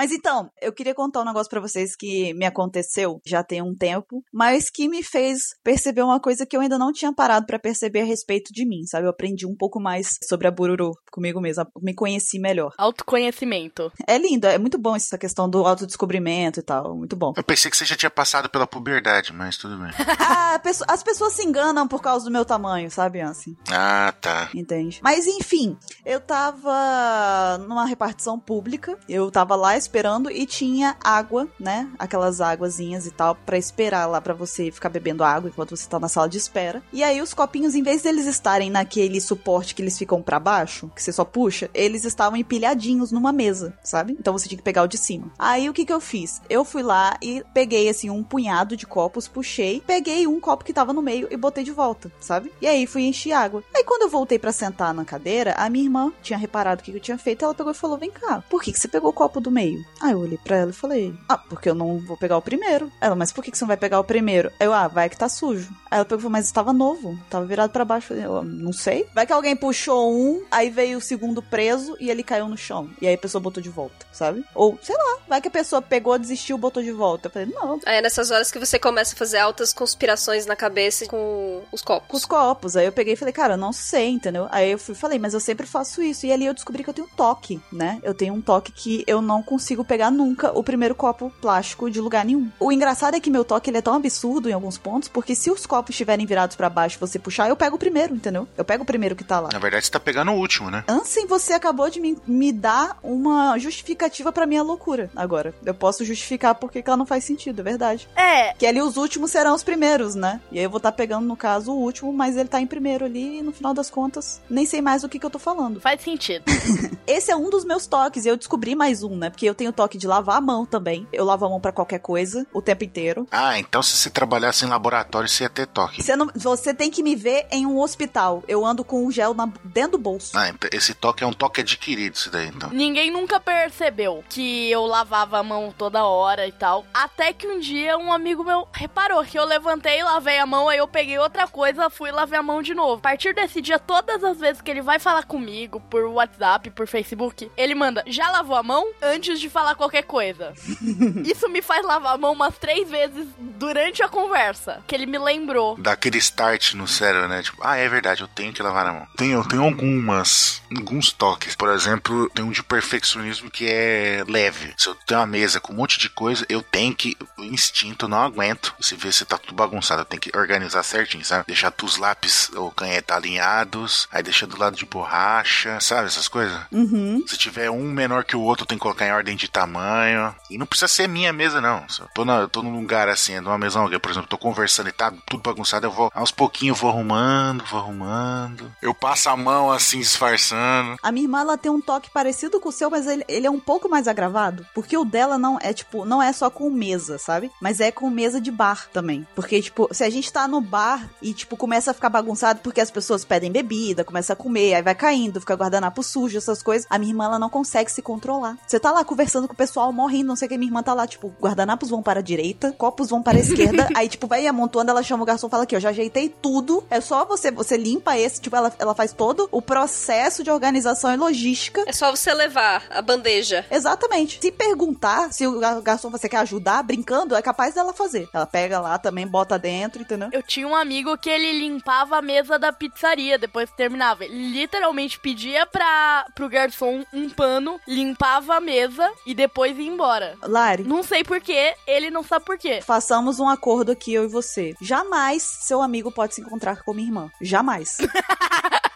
Mas então, eu queria contar um negócio para vocês que me aconteceu já tem um tempo, mas que me fez perceber uma coisa que eu ainda não tinha parado para perceber a respeito de mim, sabe? Eu aprendi um pouco mais sobre a Bururu comigo mesma, me conheci melhor. Autoconhecimento. É lindo, é muito bom essa questão do autodescobrimento e tal, muito bom. Eu pensei que você já tinha passado pela puberdade, mas tudo bem. ah, as pessoas se enganam por causa do meu tamanho, sabe, assim? Ah, tá. Entende? Mas enfim, eu tava numa repartição pública, eu tava lá esperando e tinha água, né? Aquelas águazinhas e tal, para esperar lá para você ficar bebendo água enquanto você tá na sala de espera. E aí os copinhos, em vez deles estarem naquele suporte que eles ficam para baixo, que você só puxa, eles estavam empilhadinhos numa mesa, sabe? Então você tinha que pegar o de cima. Aí o que que eu fiz? Eu fui lá e peguei assim um punhado de copos, puxei, peguei um copo que tava no meio e botei de volta, sabe? E aí fui encher água. Aí quando eu voltei para sentar na cadeira, a minha irmã tinha reparado o que eu tinha feito, ela pegou e falou: "Vem cá, por que que você pegou o copo do meio?" Aí eu olhei para ela e falei: "Ah, porque eu não vou pegar o primeiro." Ela: "Mas por que que você não vai pegar o primeiro?" Eu: "Ah, vai que tá sujo." Aí ela pegou: "Mas estava novo, tava virado para baixo." Eu: "Não sei. Vai que alguém puxou um, aí veio o segundo preso e ele caiu no chão. E aí a pessoa botou de volta, sabe? Ou, sei lá, vai que a pessoa pegou, desistiu, botou de volta. Eu falei, não. Aí é nessas horas que você começa a fazer altas conspirações na cabeça com os copos. Com os copos. Aí eu peguei e falei, cara, eu não sei, entendeu? Aí eu fui, falei, mas eu sempre faço isso. E ali eu descobri que eu tenho toque, né? Eu tenho um toque que eu não consigo pegar nunca o primeiro copo plástico de lugar nenhum. O engraçado é que meu toque ele é tão absurdo em alguns pontos, porque se os copos estiverem virados para baixo você puxar, eu pego o primeiro, entendeu? Eu pego o primeiro que tá lá. Na verdade, você tá pegando o último, né? Ansem, você acabou de me, me dar uma justificativa para minha loucura agora. Eu posso justificar porque ela não faz sentido, é verdade. É. Que ali os últimos serão os primeiros, né? E aí eu vou estar tá pegando, no caso, o último, mas ele tá em primeiro ali e no final das contas, nem sei mais o que, que eu tô falando. Faz sentido. Esse é um dos meus toques, e eu descobri mais um, né? Porque eu tenho toque de lavar a mão também. Eu lavo a mão para qualquer coisa, o tempo inteiro. Ah, então se você trabalhasse em laboratório, você ia ter toque. Você, não, você tem que me ver em um hospital. Eu ando com um gel na, dentro do bolso. Ah, esse toque é um toque adquirido, isso daí, então. Ninguém nunca percebeu que eu lavava a mão toda hora e tal. Até que um dia um amigo meu reparou que eu levantei, lavei a mão, aí eu peguei outra coisa, fui lavei a mão de novo. A partir desse dia, todas as vezes que ele vai falar comigo por WhatsApp, por Facebook, ele manda: já lavou a mão? Antes de falar qualquer coisa. Isso me faz lavar a mão umas três vezes durante a conversa. Que ele me lembrou. Dá aquele start no cérebro, né? Tipo, ah, é verdade, eu tenho que lavar a mão. Tenho, tenho algumas, alguns toques. Por exemplo, tem um de perfeccionismo que é leve. Se eu tenho uma mesa com um monte de coisa, eu tenho que. O instinto não aguento. Se vê se tá tudo bagunçado, eu tenho que organizar certinho, sabe? Deixar os lápis ou caneta alinhados, aí deixar do lado de borracha, sabe? Essas coisas. Uhum. Se tiver um menor que o outro, tem que colocar em ordem de tamanho. E não precisa ser minha mesa, não. Se eu tô, na, tô num lugar assim, numa mesa por exemplo, tô conversando e tá tudo bagunçado, eu vou aos pouquinhos vou arrumando, vou arrumando. Eu passo a mão assim, disfarçando. A minha irmã, ela tem um toque parecido com o seu, mas ele, ele é um pouco mais agravado. Porque o dela não é, tipo, não é só com mesa, sabe? Mas é com mesa de bar também. Porque, tipo, se a gente tá no bar e, tipo, começa a ficar bagunçado porque as pessoas pedem bebida, começa a comer, aí vai caindo, fica guardanapo sujo, essas coisas, a minha irmã, ela não consegue se controlar. Você tá lá conversando com o pessoal, morrendo, não sei o que, minha irmã tá lá, tipo, guardanapos vão para a direita, copos vão para a esquerda, aí, tipo, vai amontoando, ela chama o garçom e fala aqui, eu já ajeitei tudo, é só você, você limpa esse, tipo, ela, ela faz todo o processo de organização e logística. É só você levar a bandeja. Exatamente. Se perguntar se o garçom você quer ajudar brincando, é capaz dela fazer. Ela pega lá também, bota dentro, entendeu? Eu tinha um amigo que ele limpava a mesa da pizzaria depois que terminava. Ele literalmente pedia pra, pro garçom um pano, limpava a mesa e depois ia embora. Lari. Não sei porquê, ele não sabe porquê. Façamos um acordo aqui, eu e você. Jamais seu amigo pode se encontrar com minha irmã. Jamais.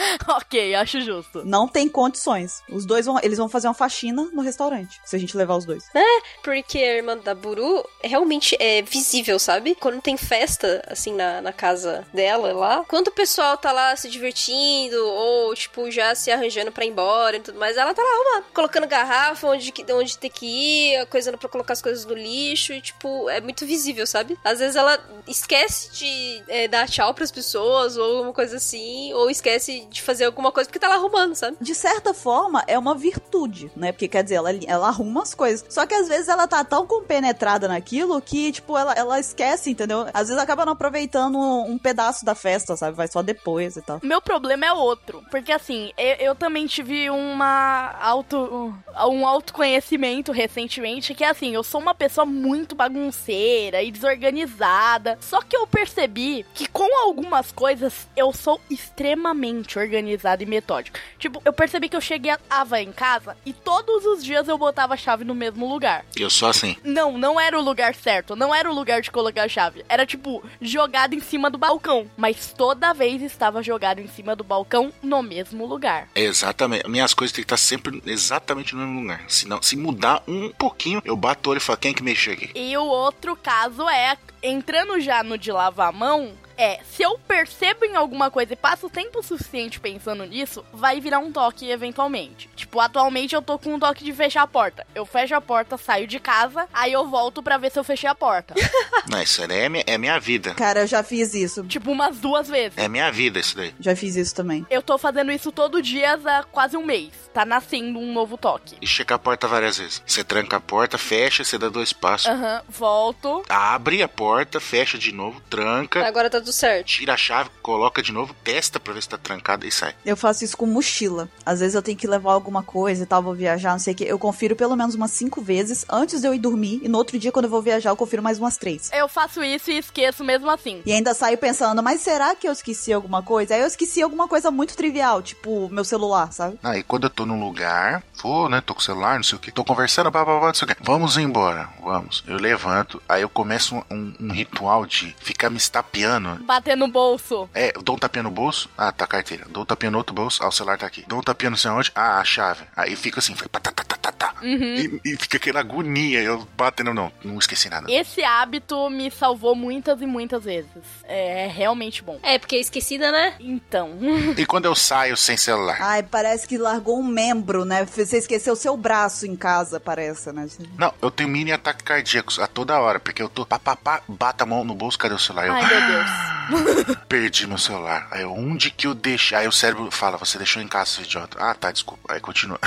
ok, acho justo. Não tem condições. Os dois vão, eles vão fazer uma faxina no restaurante, se a gente levar os dois. É, porque a irmã da Buru realmente é visível, sabe? Quando tem festa, assim, na, na casa dela lá, quando o pessoal tá lá se divertindo, ou, tipo, já se arranjando pra ir embora e tudo mais, ela tá lá arrumando, colocando garrafa onde, onde tem que ir, coisando pra colocar as coisas no lixo, e, tipo, é muito visível, sabe? Às vezes ela esquece de é, dar tchau pras pessoas, ou alguma coisa assim, ou esquece de fazer alguma coisa porque tá lá arrumando, sabe? De certa forma, é uma virtude, né? Porque quer dizer, ela, ela arruma as coisas. Só que às vezes ela tá tão compenetrada naquilo que, tipo, ela, ela esquece, entendeu? Às vezes acaba não aproveitando um pedaço da festa, sabe? Vai só depois e tal. Meu problema é outro. Porque assim, eu, eu também tive uma auto. um autoconhecimento recentemente que é assim, eu sou uma pessoa muito bagunceira e desorganizada. Só que eu percebi que com algumas coisas eu sou extremamente organizada e metódica. Tipo, eu percebi que eu cheguei a em casa e todos os dias eu botava a chave no mesmo lugar. Eu sou assim. Não, não era o lugar certo. Não era o lugar de colocar a chave. Era tipo, jogado em cima do balcão. Mas toda vez estava jogado em cima do balcão no mesmo lugar. Exatamente. Minhas coisas têm que estar sempre exatamente no mesmo lugar. Se, não, se mudar um pouquinho, eu bato o olho e falo, quem é que mexeu aqui? E o outro caso é, entrando já no de lavar a mão, é, se eu percebo em alguma coisa e passo tempo suficiente pensando nisso, vai virar um toque eventualmente. Tipo, atualmente eu tô com um toque de fechar a porta. Eu fecho a porta, saio de casa, aí eu volto para ver se eu fechei a porta. Não, isso aí é minha, é minha vida. Cara, eu já fiz isso. Tipo, umas duas vezes. É minha vida isso daí. Já fiz isso também. Eu tô fazendo isso todo dia há quase um mês. Tá nascendo um novo toque. E checa a porta várias vezes. Você tranca a porta, fecha, você dá dois passos. Aham, uhum, volto. Abre a porta, fecha de novo, tranca. Agora tá tudo certo. Tira a chave, coloca de novo, testa pra ver se tá trancada e sai. Eu faço isso com mochila. Às vezes eu tenho que levar alguma coisa e tal, vou viajar, não sei o que. Eu confiro pelo menos umas cinco vezes antes de eu ir dormir. E no outro dia, quando eu vou viajar, eu confiro mais umas três. Eu faço isso e esqueço mesmo assim. E ainda saio pensando, mas será que eu esqueci alguma coisa? Aí eu esqueci alguma coisa muito trivial, tipo meu celular, sabe? Ah, e quando eu tô num lugar, vou, né? Tô com o celular, não sei o que. Tô conversando, blá, blá, blá, não sei o que. Vamos embora, vamos. Eu levanto, aí eu começo um, um, um ritual de ficar me estapeando. Bater no bolso. É, eu dou um tapinha no bolso. Ah, tá a carteira. Dou um tapinha no outro bolso. Ah, o celular tá aqui. Dou um tapinha não sei onde. Ah, a chave. Aí fica assim, vai tá, tá, tá, tá. Uhum. E, e, fica aquela agonia. Eu batendo, não, não esqueci nada. Esse hábito me salvou muitas e muitas vezes. É, é realmente bom. É, porque é esquecida, né? Então. e quando eu saio sem celular? Ai, parece que largou um membro, né? Você esqueceu seu braço em casa, parece, né? Não, eu tenho mini ataque cardíacos a toda hora, porque eu tô papapá, bata a mão no bolso, cadê o celular? Eu, Ai, meu Deus. perdi meu celular. Aí onde que eu deixei? Aí o cérebro fala, você deixou em casa, seu idiota. Ah, tá, desculpa. Aí continua.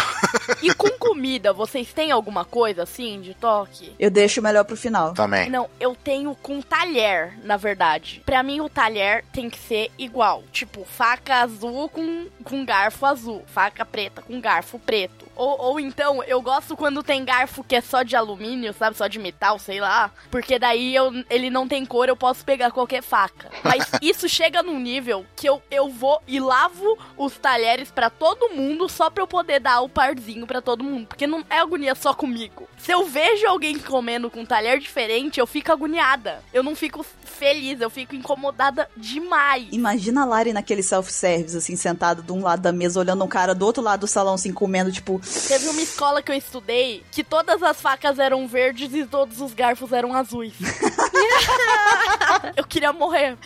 e com comida, vocês têm alguma coisa assim de toque? Eu deixo melhor pro final. Também. Não, eu tenho com talher, na verdade. Pra mim, o talher tem que ser igual. Tipo, faca azul com, com garfo azul. Faca preta com garfo preto. Ou, ou então, eu gosto quando tem garfo que é só de alumínio, sabe? Só de metal, sei lá. Porque daí eu, ele não tem cor, eu posso pegar qualquer faca. Mas isso chega num nível que eu, eu vou e lavo os talheres para todo mundo só pra eu poder dar o parzinho para todo mundo. Porque não é agonia só comigo. Se eu vejo alguém comendo com um talher diferente, eu fico agoniada. Eu não fico feliz, eu fico incomodada demais. Imagina a Lari naquele self-service, assim, sentada de um lado da mesa, olhando um cara do outro lado do salão, assim, comendo, tipo. Teve uma escola que eu estudei que todas as facas eram verdes e todos os garfos eram azuis. eu queria morrer.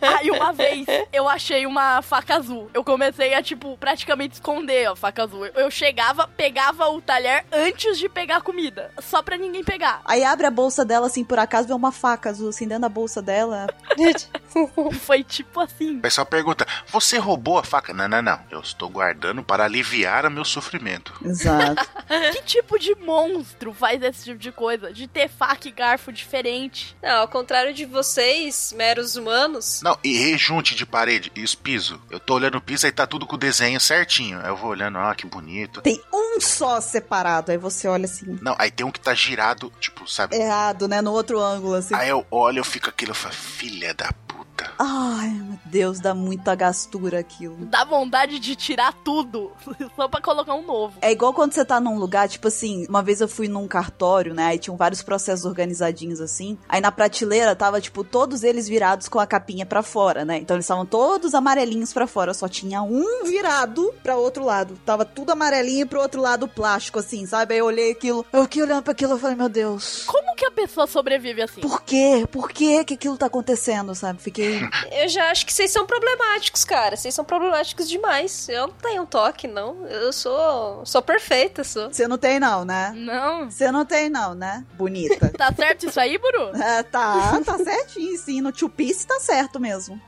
Aí uma vez eu achei uma faca azul. Eu comecei a, tipo, praticamente esconder a faca azul. Eu chegava, pegava o talher antes de pegar a comida. Só pra ninguém pegar. Aí abre a bolsa dela, assim, por acaso, vê uma faca azul, assim, dentro da bolsa dela. Foi tipo assim. O pessoal pergunta: Você roubou a faca? Não, não, não. Eu estou guardando para aliviar o meu sofrimento. Exato. que tipo de monstro faz esse tipo de coisa? De ter faca e garfo diferente? Não, ao contrário de vocês, meros humanos. Não, e rejunte de parede e os pisos. Eu tô olhando o piso e tá tudo com o desenho certinho. Aí eu vou olhando, ah, que bonito. Tem um só separado. Aí você olha assim. Não, aí tem um que tá girado, tipo, sabe? Errado, né? No outro ângulo, assim. Aí eu olho, eu fico aquilo, eu falo, filha da puta. Ai, meu Deus, dá muita gastura aquilo. Dá vontade de tirar tudo, só pra colocar um novo. É igual quando você tá num lugar, tipo assim, uma vez eu fui num cartório, né? Aí tinham vários processos organizadinhos assim. Aí na prateleira tava, tipo, todos eles virados com a capinha para fora, né? Então eles estavam todos amarelinhos para fora, só tinha um virado para outro lado. Tava tudo amarelinho e pro outro lado plástico, assim, sabe? Aí eu olhei aquilo, eu aqui olhando pra aquilo, eu falei, meu Deus. Como que a pessoa sobrevive assim? Por quê? Por quê que aquilo tá acontecendo, sabe? Fiquei. Eu já acho que vocês são problemáticos, cara. Vocês são problemáticos demais. Eu não tenho toque, não. Eu sou. sou perfeita, sou. Você não tem, não, né? Não. Você não tem, não, né? Bonita. Tá certo isso aí, Buru? É, tá, tá certinho, sim. No Chupice tá certo mesmo.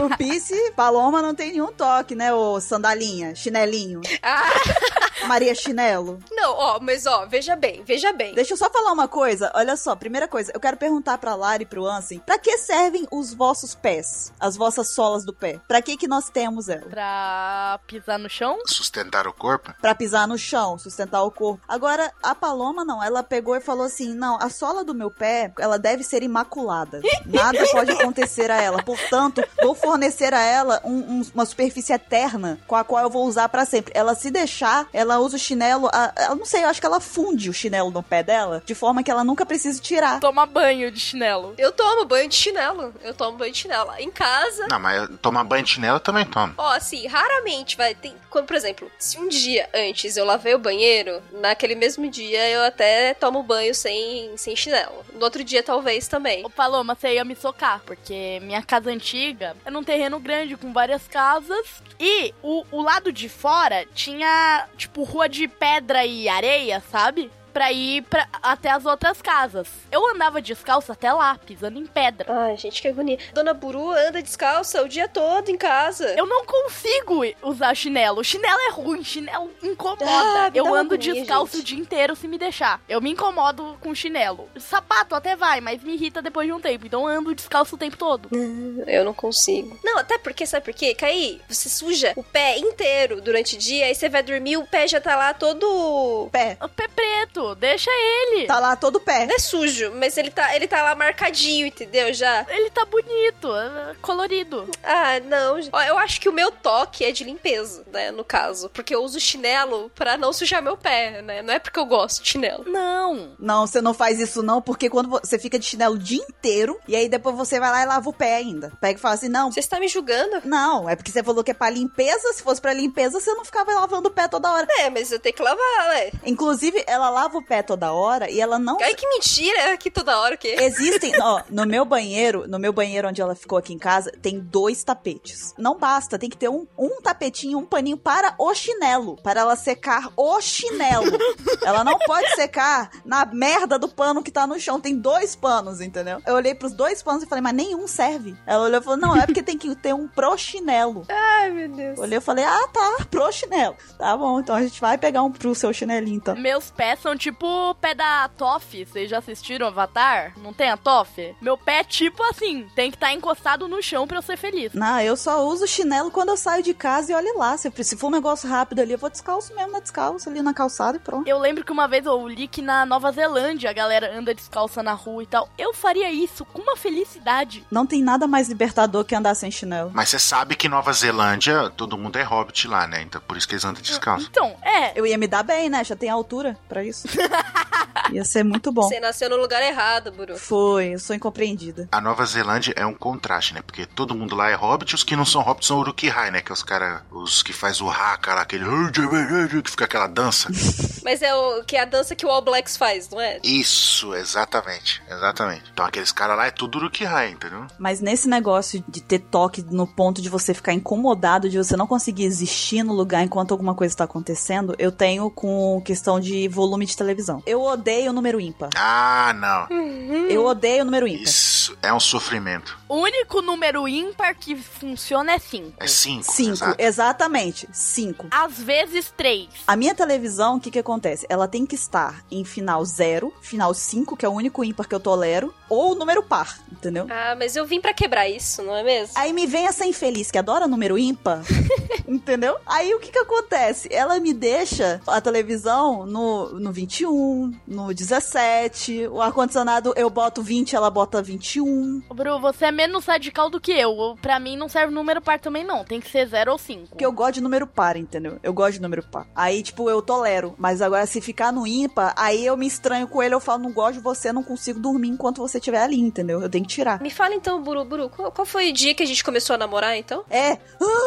No Chupice, Paloma não tem nenhum toque, né, ô sandalinha, chinelinho, Ah, Maria Chinelo. não, ó, mas ó, veja bem, veja bem. Deixa eu só falar uma coisa. Olha só, primeira coisa, eu quero perguntar pra Lara e pro Ansem, pra que servem os vossos pés? As vossas solas do pé? Pra que que nós temos elas? Pra pisar no chão? Sustentar o corpo? Pra pisar no chão, sustentar o corpo. Agora, a Paloma não, ela pegou e falou assim: não, a sola do meu pé, ela deve ser imaculada. Nada pode acontecer a ela. Portanto, vou fornecer a ela um- um- uma superfície eterna com a qual eu vou usar pra sempre. Ela se deixar, ela usa o chinelo, a- eu não sei, eu acho que ela funde o chinelo no pé dela, de forma que ela nunca precise tirar. Tomar banho de chinelo. Eu tomo banho de chinelo. Eu tomo banho de chinelo. Em casa, Não, mas tomar banho de chinelo eu também tomo. Ó, assim, raramente vai. Tem, quando, por exemplo, se um dia antes eu lavei o banheiro, naquele mesmo dia eu até tomo banho sem, sem chinelo. No outro dia, talvez também. Ô, Paloma, você ia me socar, porque minha casa antiga era num terreno grande com várias casas e o, o lado de fora tinha, tipo, rua de pedra e areia, sabe? Pra ir pra, até as outras casas. Eu andava descalço até lá, pisando em pedra. Ai, gente, que agonia. Dona Buru anda descalça o dia todo em casa. Eu não consigo usar chinelo. Chinelo é ruim, chinelo incomoda. Ah, eu ando agonia, descalço gente. o dia inteiro se me deixar. Eu me incomodo com chinelo. Sapato até vai, mas me irrita depois de um tempo. Então eu ando descalço o tempo todo. Eu não consigo. Não, até porque, sabe por quê? Caí, você suja o pé inteiro durante o dia, aí você vai dormir, o pé já tá lá todo. Pé. O pé preto, deixa ele. Tá lá todo pé. Não é sujo, mas ele tá, ele tá lá marcadinho, entendeu? Já. Ele tá bonito, é colorido. Ah, não. Ó, eu acho que o meu toque é de limpeza, né? No caso. Porque eu uso chinelo pra não sujar meu pé, né? Não é porque eu gosto de chinelo. Não. Não, você não faz isso não, porque quando você fica de chinelo o dia inteiro, e aí depois você vai lá e lava o pé ainda. Pega e fala assim, não, Você está me julgando? não, é porque você falou que é pra limpeza, se fosse pra limpeza, você não ficava lavando o pé toda hora. É, mas eu tenho que lavar, ué. Inclusive, ela lava o pé toda hora e ela não Ai, que mentira! Que toda hora o quê? Existem, ó, no meu banheiro, no meu banheiro onde ela ficou aqui em casa, tem dois tapetes. Não basta, tem que ter um, um tapetinho, um paninho para o chinelo, para ela secar o chinelo. ela não pode secar na merda do pano que tá no chão, tem dois panos, entendeu? Eu olhei pros dois panos e falei, mas nenhum serve. Ela olhou e falou, não, é porque tem que ter um pro chinelo. Ai, meu Deus. Eu olhei e falei, ah, tá, pro chinelo. Tá bom, então a gente vai pegar um pro seu chinelinho, então. Meus pés são tipo o pé da Toff. Vocês já assistiram Avatar? Não tem a Toff? Meu pé é tipo assim, tem que estar encostado no chão pra eu ser feliz. Não, eu só uso chinelo quando eu saio de casa e olhe lá. Se, se for um negócio rápido ali, eu vou descalço mesmo, na descalço, ali na calçada e pronto. Eu lembro que uma vez eu li que na Nova Zelândia a galera anda descalça na rua e tal. Eu faria isso com uma felicidade. Não tem nada mais libertador que andar sem chinelo. Mas você sabe que Nova Zelândia, todo mundo é hobbit lá, né? Então por isso que eles andam descalço. Então, é. Eu ia me dar bem, né? Já tem altura pra isso. Ia ser muito bom. Você nasceu no lugar errado, Buru. Foi, eu sou incompreendida. A Nova Zelândia é um contraste, né? Porque todo mundo lá é hobbit, os que não são hobbits são Uruk-hai, né? Que é os caras, os que faz o haka lá, aquele... que fica aquela dança. Mas é o que é a dança que o All Blacks faz, não é? Isso, exatamente, exatamente. Então aqueles caras lá é tudo Uruk-hai, entendeu? Mas nesse negócio de ter toque no ponto de você ficar incomodado, de você não conseguir existir no lugar enquanto alguma coisa tá acontecendo, eu tenho com questão de volume de televisão. Eu odeio o número ímpar. Ah, não. Eu odeio o número ímpar. Isso é um sofrimento. O único número ímpar que funciona é 5. É cinco, Cinco, exato. exatamente. Cinco. Às vezes 3. A minha televisão, o que que acontece? Ela tem que estar em final 0, final 5, que é o único ímpar que eu tolero, ou número par, entendeu? Ah, mas eu vim pra quebrar isso, não é mesmo? Aí me vem essa infeliz que adora número ímpar, entendeu? Aí o que que acontece? Ela me deixa a televisão no, no 21, no 17, o ar-condicionado eu boto 20, ela bota 21. Bru, você é menos radical do que eu. Pra mim não serve número par também não. Tem que ser 0 ou 5. Porque eu gosto de número par, entendeu? Eu gosto de número par. Aí, tipo, eu tolero. Mas agora, se ficar no ímpar, aí eu me estranho com ele, eu falo, não gosto de você, não consigo dormir enquanto você estiver ali, entendeu? Eu tenho que tirar. Me fala então, Buru, Buru, qual, qual foi o dia que a gente começou a namorar, então? É,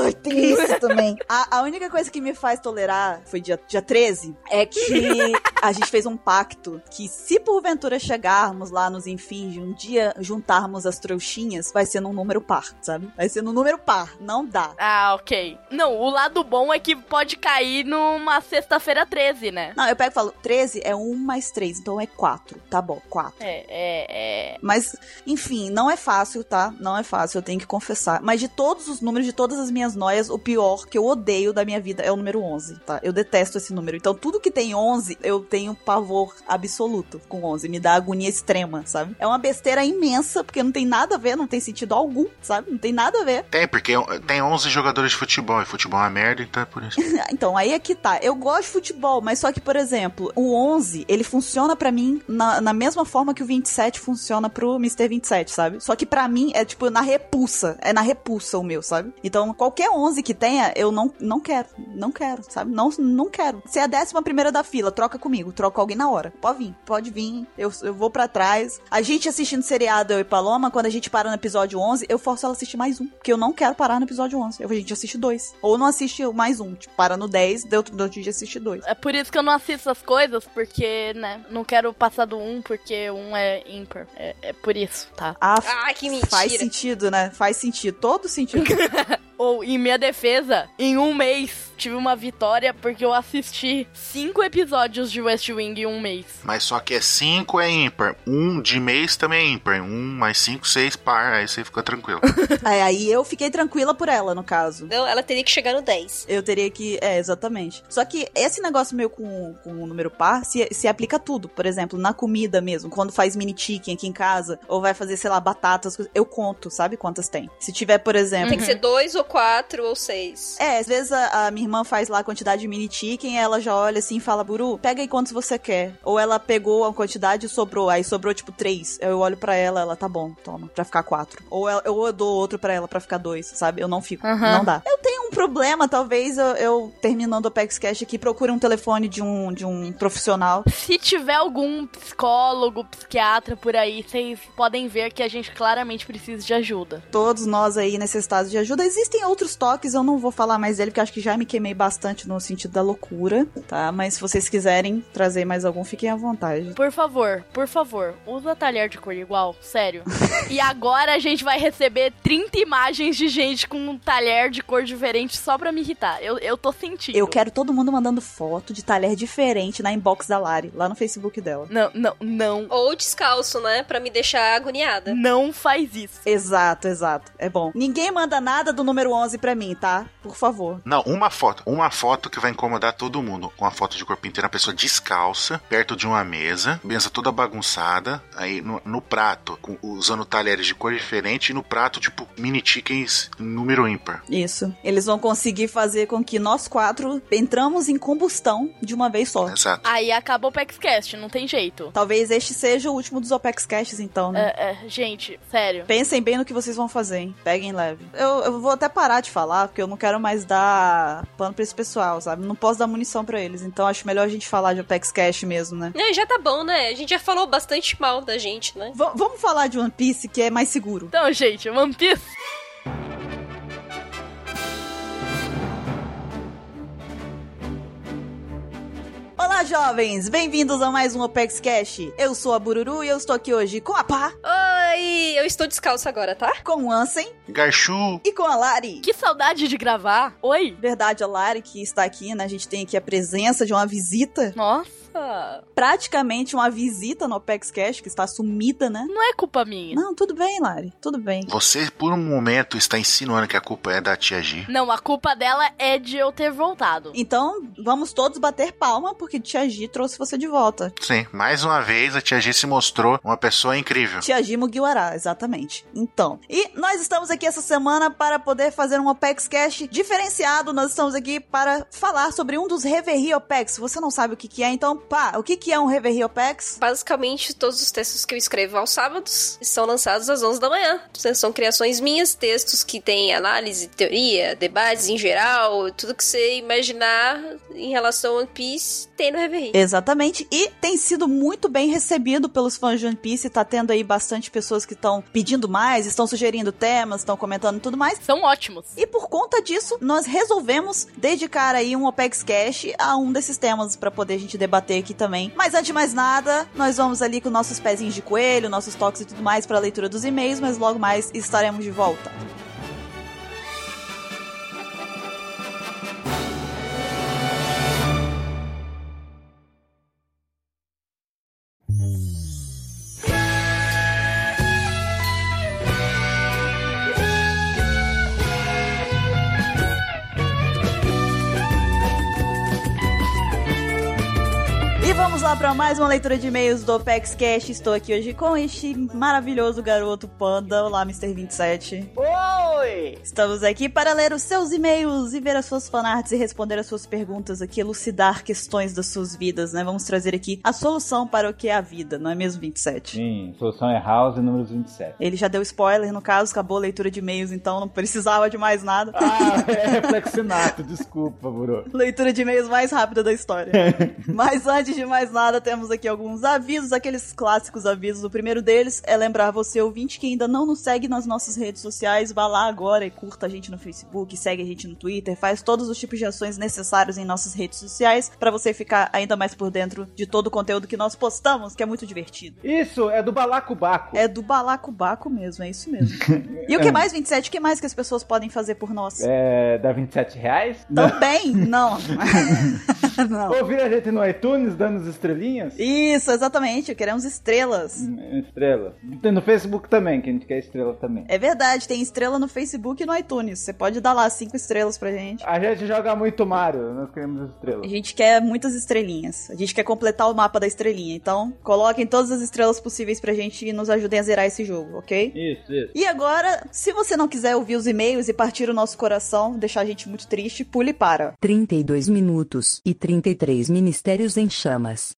ai, tem isso também. A, a única coisa que me faz tolerar, foi dia, dia 13, é que a gente fez um pacto que se porventura chegarmos lá nos enfim, um dia juntarmos as trouxinhas, vai ser num número par, sabe? Vai ser num número par, não dá. Ah, ok. Não, o lado bom é que pode cair numa sexta-feira 13, né? Não, eu pego e falo, 13 é 1 mais 3, então é 4. Tá bom, 4. É, é, é. Mas, enfim, não é fácil, tá? Não é fácil, eu tenho que confessar. Mas de todos os números, de todas as minhas noias, o pior que eu odeio da minha vida é o número 11, tá? Eu detesto esse número. Então, tudo que tem 11, eu tenho pavor absoluto com 11. Me dá agonia extrema, sabe? É uma besteira imensa, porque não tem nada a ver, não tem sentido algum, sabe? Não tem nada a ver. Tem, porque tem 11 jogadores de futebol, e futebol é uma merda, então é por isso. então, aí é que tá. Eu gosto de futebol, mas só que, por exemplo, o 11, ele funciona para mim na, na mesma forma que o 27 funciona pro Mr. 27, sabe? Só que para mim é tipo na repulsa. É na repulsa o meu, sabe? Então, qualquer 11 que tenha, eu não, não quero. Não quero, sabe? Não, não quero. Se é a décima primeira da fila, troca comigo. Troca alguém na hora. Pode vir, pode vir. Eu, eu vou para trás. A gente assistindo seriado, eu e Paloma, quando a gente para no episódio 11, eu forço ela a assistir mais um. Porque eu não quero parar no episódio 11. Eu, a gente assiste dois. Ou não assiste mais um. Tipo, para no 10, deu outro dia assiste dois. É por isso que eu não assisto as coisas, porque, né, não quero passar do 1, porque um é ímpar. É, é por isso, tá? Ah, Ah, que mentira. faz sentido, né? Faz sentido. Todo sentido. Ou, em minha defesa, em um mês, tive uma vitória porque eu assisti cinco episódios de West Wing em um mês. Mas só que é 5 é ímpar. Um de mês também é ímpar. Um mais 5, 6 par. Aí você fica tranquilo. Aí, aí eu fiquei tranquila por ela, no caso. Então, ela teria que chegar no 10. Eu teria que. É, exatamente. Só que esse negócio meu com, com o número par se, se aplica a tudo. Por exemplo, na comida mesmo. Quando faz mini chicken aqui em casa, ou vai fazer, sei lá, batatas, eu conto, sabe quantas tem. Se tiver, por exemplo. Tem que ser 2 ou 4 ou 6. É, às vezes a, a minha irmã faz lá a quantidade de mini chicken, ela já olha assim e fala, Buru, pega aí quantos você quer. Ou ela pegou a quantidade e sobrou, aí sobrou tipo três. Eu olho pra ela, ela tá bom, toma, pra ficar quatro. Ou, ou eu dou outro pra ela pra ficar dois, sabe? Eu não fico, Uhum. não dá. Eu tenho um problema, talvez eu, eu terminando o Apex Cash aqui, procure um telefone de um, de um profissional. Se tiver algum psicólogo, psiquiatra por aí, vocês podem ver que a gente claramente precisa de ajuda. Todos nós aí necessitados de ajuda. Existem outros toques, eu não vou falar mais dele, porque acho que já me queimei bastante no sentido da loucura, tá? Mas se vocês quiserem trazer mais algum, fiquem à vontade. Por favor, por favor, usa talher de cor igual, sério. e agora a gente vai receber 30 imagens de gente com um talher de cor diferente só pra me irritar. Eu, eu tô sentindo. Eu quero todo mundo mandando foto de talher diferente na inbox da Lari, lá no Facebook dela. Não, não, não. Ou descalço, né? Pra me deixar agoniada. Não faz isso. Exato, exato. É bom. Ninguém manda nada do número 11 pra mim, tá? Por favor. Não, uma foto. Uma foto que vai incomodar todo mundo. Com a foto de corpo inteiro, a pessoa descalça, perto de uma mesa, mesa toda bagunçada. Aí no, no prato, com- usando talheres de cor diferente. E no prato, tipo, mini chickens em número ímpar. Isso. Eles vão conseguir fazer com que nós quatro entramos em combustão de uma vez só. Exato. Aí acaba o PEXCast, não tem jeito. Talvez este seja o último dos Opex Casts, então, né? É, é, gente, sério. Pensem bem no que vocês vão fazer, hein? Peguem leve. Eu, eu vou até parar de falar, porque eu não quero mais dar pano pra esse pessoal, sabe? Não posso dar munição pra eles. Então acho melhor a gente falar de Opex Cash mesmo, né? É, já tá bom, né? A gente já falou bastante mal da gente, né? V- vamos falar de One Piece, que é mais seguro. Então, gente, One Piece. Olá, jovens! Bem-vindos a mais um Opex Cash. Eu sou a Bururu e eu estou aqui hoje com a Pá, Oi, eu estou descalço agora, tá? com o Ansem Garchu. e com a Lari. Que saudade de gravar. Oi. Verdade, a Lari que está aqui, né? A gente tem aqui a presença de uma visita, Nossa. Praticamente uma visita no Opex Cash, que está sumida, né? Não é culpa minha. Não, tudo bem, Lari, tudo bem. Você, por um momento, está insinuando que a culpa é da tia G. Não, a culpa dela é de eu ter voltado. Então, vamos todos bater palma, porque Tia Gi trouxe você de volta. Sim, mais uma vez a tia G se mostrou uma pessoa incrível. Tia Gi Mugiwara, exatamente. Então, e nós estamos aqui essa semana para poder fazer um OPEX Cash diferenciado. Nós estamos aqui para falar sobre um dos Reverie OPEX. Se você não sabe o que, que é, então, pá, o que, que é um Reverie OPEX? Basicamente, todos os textos que eu escrevo aos sábados são lançados às 11 da manhã. São criações minhas, textos que têm análise, teoria, debates em geral, tudo que você imaginar em relação a One Piece tem no Reverie. Exatamente, e tem sido muito bem recebido pelos fãs de One Piece. Tá tendo aí bastante pessoas que estão pedindo mais, estão sugerindo temas, estão comentando tudo mais. São ótimos. E por conta disso, nós resolvemos dedicar aí um OPEX Cash a um desses temas para poder a gente debater aqui também. Mas antes de mais nada, nós vamos ali com nossos pezinhos de coelho, nossos toques e tudo mais para a leitura dos e-mails, mas logo mais estaremos de volta. Para mais uma leitura de e-mails do Opex Cash. Estou aqui hoje com este maravilhoso garoto panda. Olá, Mr. 27. Oi! Estamos aqui para ler os seus e-mails e ver as suas fanarts e responder as suas perguntas aqui, elucidar questões das suas vidas, né? Vamos trazer aqui a solução para o que é a vida, não é mesmo, 27? Sim, solução é House número 27. Ele já deu spoiler, no caso, acabou a leitura de e-mails, então não precisava de mais nada. Ah, é reflexinato, desculpa, Buru. Leitura de e-mails mais rápida da história. Mas antes de mais nada, temos aqui alguns avisos, aqueles clássicos avisos. O primeiro deles é lembrar você, ouvinte, que ainda não nos segue nas nossas redes sociais, vá lá agora e curta a gente no Facebook, segue a gente no Twitter, faz todos os tipos de ações necessários em nossas redes sociais para você ficar ainda mais por dentro de todo o conteúdo que nós postamos, que é muito divertido. Isso, é do Balacobaco. É do Balacobaco mesmo, é isso mesmo. e o que mais, 27? O que mais que as pessoas podem fazer por nós? É, dá 27 reais? Também? Não. não. Ouvir a gente no iTunes, dando as estrelinhas? Isso, exatamente. Queremos estrelas. Hum, estrelas. Tem no Facebook também, que a gente quer estrela também. É verdade, tem estrela no Facebook e no iTunes. Você pode dar lá cinco estrelas pra gente. A gente joga muito Mario, nós queremos estrelas. A gente quer muitas estrelinhas. A gente quer completar o mapa da estrelinha. Então, coloquem todas as estrelas possíveis pra gente e nos ajudem a zerar esse jogo, ok? Isso, isso. E agora, se você não quiser ouvir os e-mails e partir o nosso coração, deixar a gente muito triste, pule para 32 minutos e 33 ministérios em chamas.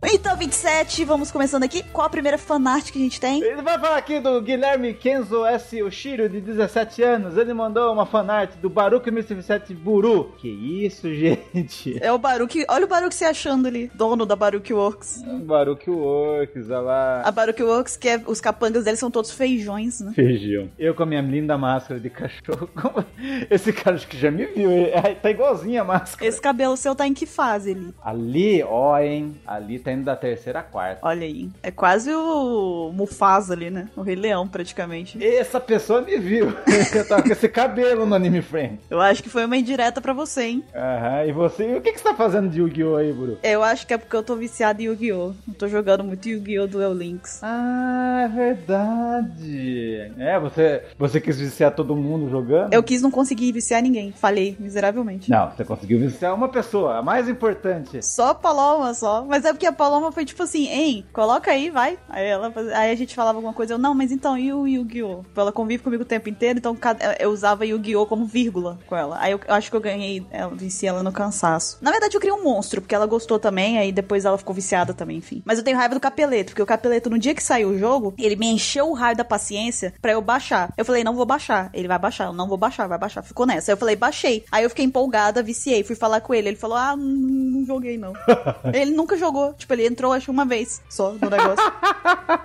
Então, 27, vamos começando aqui. Qual a primeira fanart que a gente tem? Ele vai falar aqui do Guilherme Kenzo S. Oshiro, de 17 anos. Ele mandou uma fanart do Baruch 1027 Buru. Que isso, gente? É o Baruch. Olha o Baruch se achando ali, dono da Baruch Works. Baruch Works, olha lá. A Baruch Works, que é, os capangas dele são todos feijões, né? Feijão. Eu com a minha linda máscara de cachorro. Esse cara acho que já me viu. Tá igualzinho a máscara. Esse cabelo seu tá em que fase ali? Ali, ó, hein? Ali tá indo da terceira a quarta. Olha aí. É quase o Mufasa ali, né? O Rei Leão, praticamente. Essa pessoa me viu. Eu tava com esse cabelo no Anime Friend. Eu acho que foi uma indireta pra você, hein? Aham, e você? E o que, que você tá fazendo de Yu-Gi-Oh! aí, Buru? Eu acho que é porque eu tô viciado em Yu-Gi-Oh! Eu tô jogando muito Yu-Gi-Oh! Duel Links. Ah, é verdade. É, você, você quis viciar todo mundo jogando? Eu quis não conseguir viciar ninguém. Falei miseravelmente. Não, você conseguiu viciar uma pessoa, a mais importante. Só a Paloma, só. Mas é porque a Paloma foi tipo assim, hein, coloca aí, vai. Aí ela aí a gente falava alguma coisa, eu, não, mas então, e o Yu-Gi-Oh? Ela convive comigo o tempo inteiro, então eu usava Yu-Gi-Oh como vírgula com ela. Aí eu, eu acho que eu ganhei, ela venci ela no cansaço. Na verdade, eu criei um monstro, porque ela gostou também, aí depois ela ficou viciada também, enfim. Mas eu tenho raiva do Capeleto, porque o Capeleto, no dia que saiu o jogo, ele me encheu o raio da paciência pra eu baixar. Eu falei, não vou baixar. Ele vai baixar, eu não vou baixar, vai baixar. Ficou nessa. Aí eu falei, baixei. Aí eu fiquei empolgada, viciei, fui falar com ele. Ele falou, ah, não, não joguei não. ele nunca jogou. Tipo, ele entrou acho uma vez só no negócio.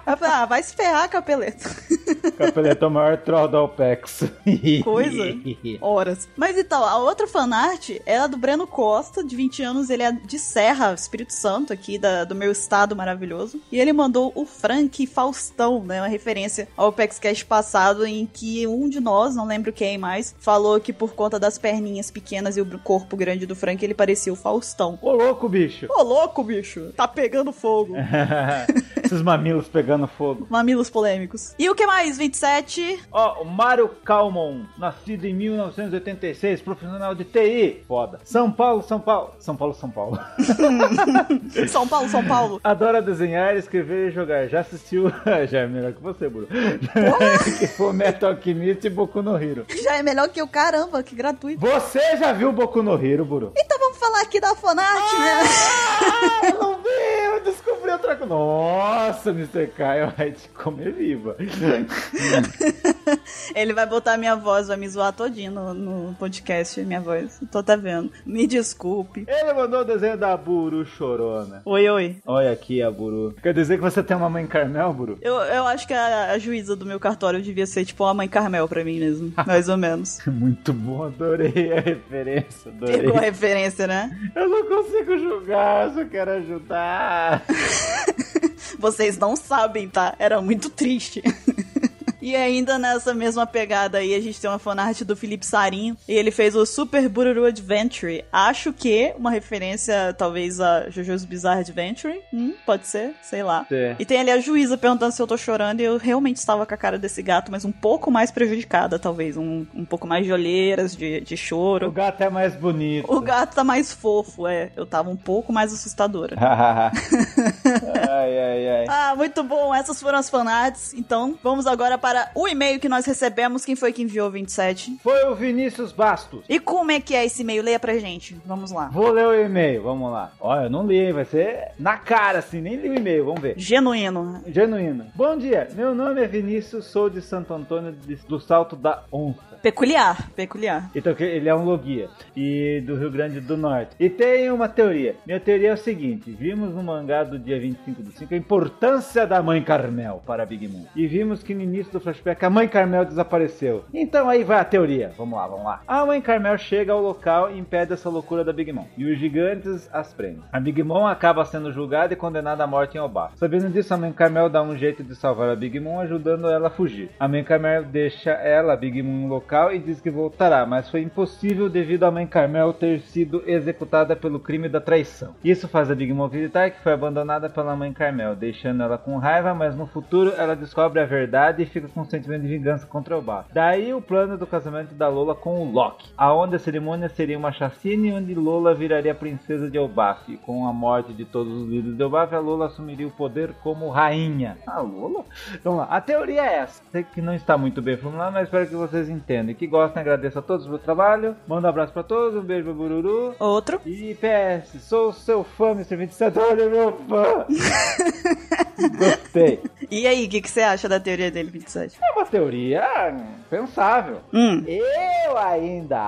Aí eu falei, ah, vai se ferrar, Capeleto. Capeleto é o maior troll da OPEX. Coisa. Horas. Mas então, a outra fanart é do Breno Costa, de 20 anos. Ele é de Serra, Espírito Santo, aqui da, do meu estado maravilhoso. E ele mandou o Frank Faustão, né? Uma referência ao OPEX Cash passado, em que um de nós, não lembro quem mais, falou que por conta das perninhas pequenas e o corpo grande do Frank, ele parecia o Faustão. Ô louco, bicho! Ô louco, bicho! Tá pegando fogo. Esses mamilos pegando fogo. Mamilos polêmicos. E o que mais, 27? Ó, oh, o Mário Calmon, nascido em 1986, profissional de TI. Foda. São Paulo, São Paulo. São Paulo, São Paulo. São Paulo, São Paulo. Adora desenhar, escrever e jogar. Já assistiu. Já é melhor que você, Bruno. que foi Metal Alchemist e Boku no Hero. Já é melhor que o caramba, que gratuito. Você já viu Boku no Hero, Buru? Então falar aqui da Fonart, né? ah, né? Não vi, eu descobri outra coisa. Nossa, Mr. Kyle vai te comer viva. Ele vai botar minha voz, vai me zoar todinho no, no podcast, minha voz. Tô até vendo. Me desculpe. Ele mandou o desenho da Buru Chorona. Oi, oi. Olha aqui a Buru. Quer dizer que você tem uma mãe Carmel, Buru? Eu, eu acho que a, a juíza do meu cartório devia ser tipo uma mãe Carmel pra mim mesmo. mais ou menos. Muito bom, adorei a referência. Adorei. Pegou a referência, né? Eu não consigo julgar, só quero ajudar. Vocês não sabem, tá? Era muito triste. E ainda nessa mesma pegada aí, a gente tem uma fanart do Felipe Sarinho. E ele fez o Super Bururu Adventure. Acho que uma referência, talvez, a JoJo's Bizarre Adventure. Hum, pode ser, sei lá. É. E tem ali a juíza perguntando se eu tô chorando. E eu realmente estava com a cara desse gato, mas um pouco mais prejudicada, talvez. Um, um pouco mais de olheiras, de, de O choro. gato é mais bonito. O gato tá mais fofo, é. Eu tava um pouco mais assustadora. ai, ai, ai. Ah, muito bom. Essas foram as fanarts. Então, vamos agora para o e-mail que nós recebemos. Quem foi que enviou 27? Foi o Vinícius Bastos. E como é que é esse e-mail? Leia pra gente. Vamos lá. Vou ler o e-mail, vamos lá. Olha, eu não li, hein? vai ser na cara assim, nem li o e-mail, vamos ver. Genuíno. Genuíno. Bom dia, meu nome é Vinícius, sou de Santo Antônio do Salto da Onça. Peculiar. Peculiar. Então ele é um logia e do Rio Grande do Norte. E tem uma teoria. Minha teoria é o seguinte: vimos no mangá do dia 25 do 5 a importância da mãe Carmel para Big Mom. E vimos que no início do flashback a mãe Carmel desapareceu. Então aí vai a teoria. Vamos lá, vamos lá. A mãe Carmel chega ao local e impede essa loucura da Big Mom. E os gigantes as prendem. A Big Mom acaba sendo julgada e condenada à morte em Obá. Sabendo disso, a mãe Carmel dá um jeito de salvar a Big Mom, ajudando ela a fugir. A mãe Carmel deixa ela, a Big Mom, no local e diz que voltará, mas foi impossível devido à mãe Carmel ter sido executada pelo crime da traição. Isso faz a Big Mom acreditar que foi abandonada pela mãe Carmel, deixando ela com raiva, mas no futuro ela descobre a verdade e fica com um sentimento de vingança contra o Obá. Daí o plano do casamento da Lola com o Loki, aonde a cerimônia seria uma chacina e onde Lola viraria princesa de Elbaf. Com a morte de todos os líderes de Elbaf, a Lola assumiria o poder como rainha. A Lola? Lá, a teoria é essa. Sei que não está muito bem formulada, mas espero que vocês entendam. E que gostem, agradeço a todos pelo trabalho. Manda um abraço pra todos, um beijo pro Bururu. Outro. E PS, sou seu fã, Mr. 27, olha meu fã. Gostei. E aí, o que, que você acha da teoria dele, 27? É uma teoria pensável. Hum. Eu ainda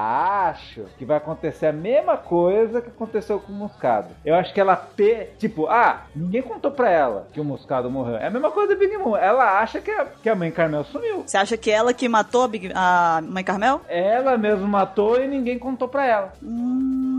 acho que vai acontecer a mesma coisa que aconteceu com o Moscado. Eu acho que ela, pe... tipo, ah, ninguém contou pra ela que o Moscado morreu. É a mesma coisa do Big Mom. Ela acha que a, que a mãe Carmel sumiu. Você acha que ela que matou a, Big- a mãe Carmel? Ela mesmo matou e ninguém contou pra ela. Hum.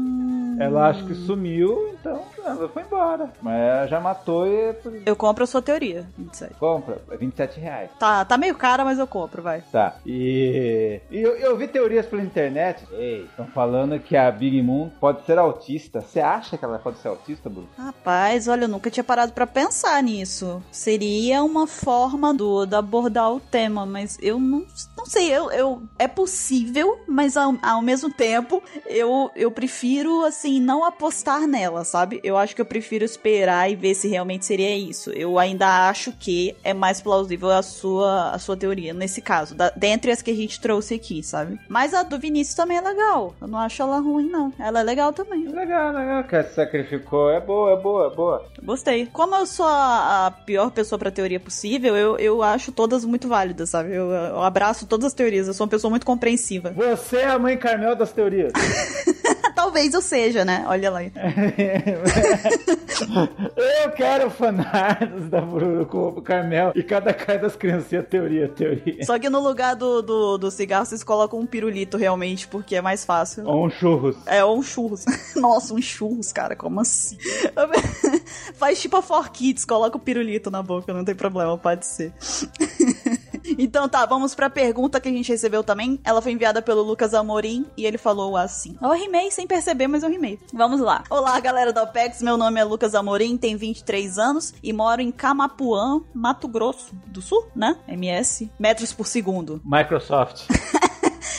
Ela acha que sumiu, então ela foi embora. Mas ela já matou e Eu compro a sua teoria, 27. compra. É 27 reais. Tá, tá meio cara, mas eu compro, vai. Tá. E, e eu, eu vi teorias pela internet. Ei, estão falando que a Big Moon pode ser autista. Você acha que ela pode ser autista, Bruno? Rapaz, olha, eu nunca tinha parado pra pensar nisso. Seria uma forma do de abordar o tema, mas eu não, não sei, eu, eu é possível, mas ao, ao mesmo tempo eu, eu prefiro assim não apostar nela, sabe? Eu acho que eu prefiro esperar e ver se realmente seria isso. Eu ainda acho que é mais plausível a sua a sua teoria nesse caso, da, dentre as que a gente trouxe aqui, sabe? Mas a do Vinícius também é legal. Eu não acho ela ruim não. Ela é legal também. Legal, legal. Que se sacrificou. É boa, é boa, é boa. Gostei. Como eu sou a, a pior pessoa pra teoria possível, eu, eu acho todas muito válidas, sabe? Eu, eu abraço todas as teorias. Eu sou uma pessoa muito compreensiva. Você é a mãe Carmel das teorias. Talvez eu seja, né? Olha lá. eu quero fanarts da Bururu com o Carmel e cada cara das criancinhas teoria, teoria. Só que no lugar do, do, do cigarro, vocês colocam um pirulito realmente, porque é mais fácil. Ou um churros. É, ou um churros. Nossa, um churros, cara, como assim? Faz tipo a For Kids, coloca o pirulito na boca, não tem problema, pode ser. Então tá, vamos pra pergunta que a gente recebeu também. Ela foi enviada pelo Lucas Amorim e ele falou assim: Eu rimei sem perceber, mas eu rimei. Vamos lá. Olá, galera da OPEX. Meu nome é Lucas Amorim, tenho 23 anos e moro em Camapuã, Mato Grosso do Sul, né? MS. Metros por segundo. Microsoft.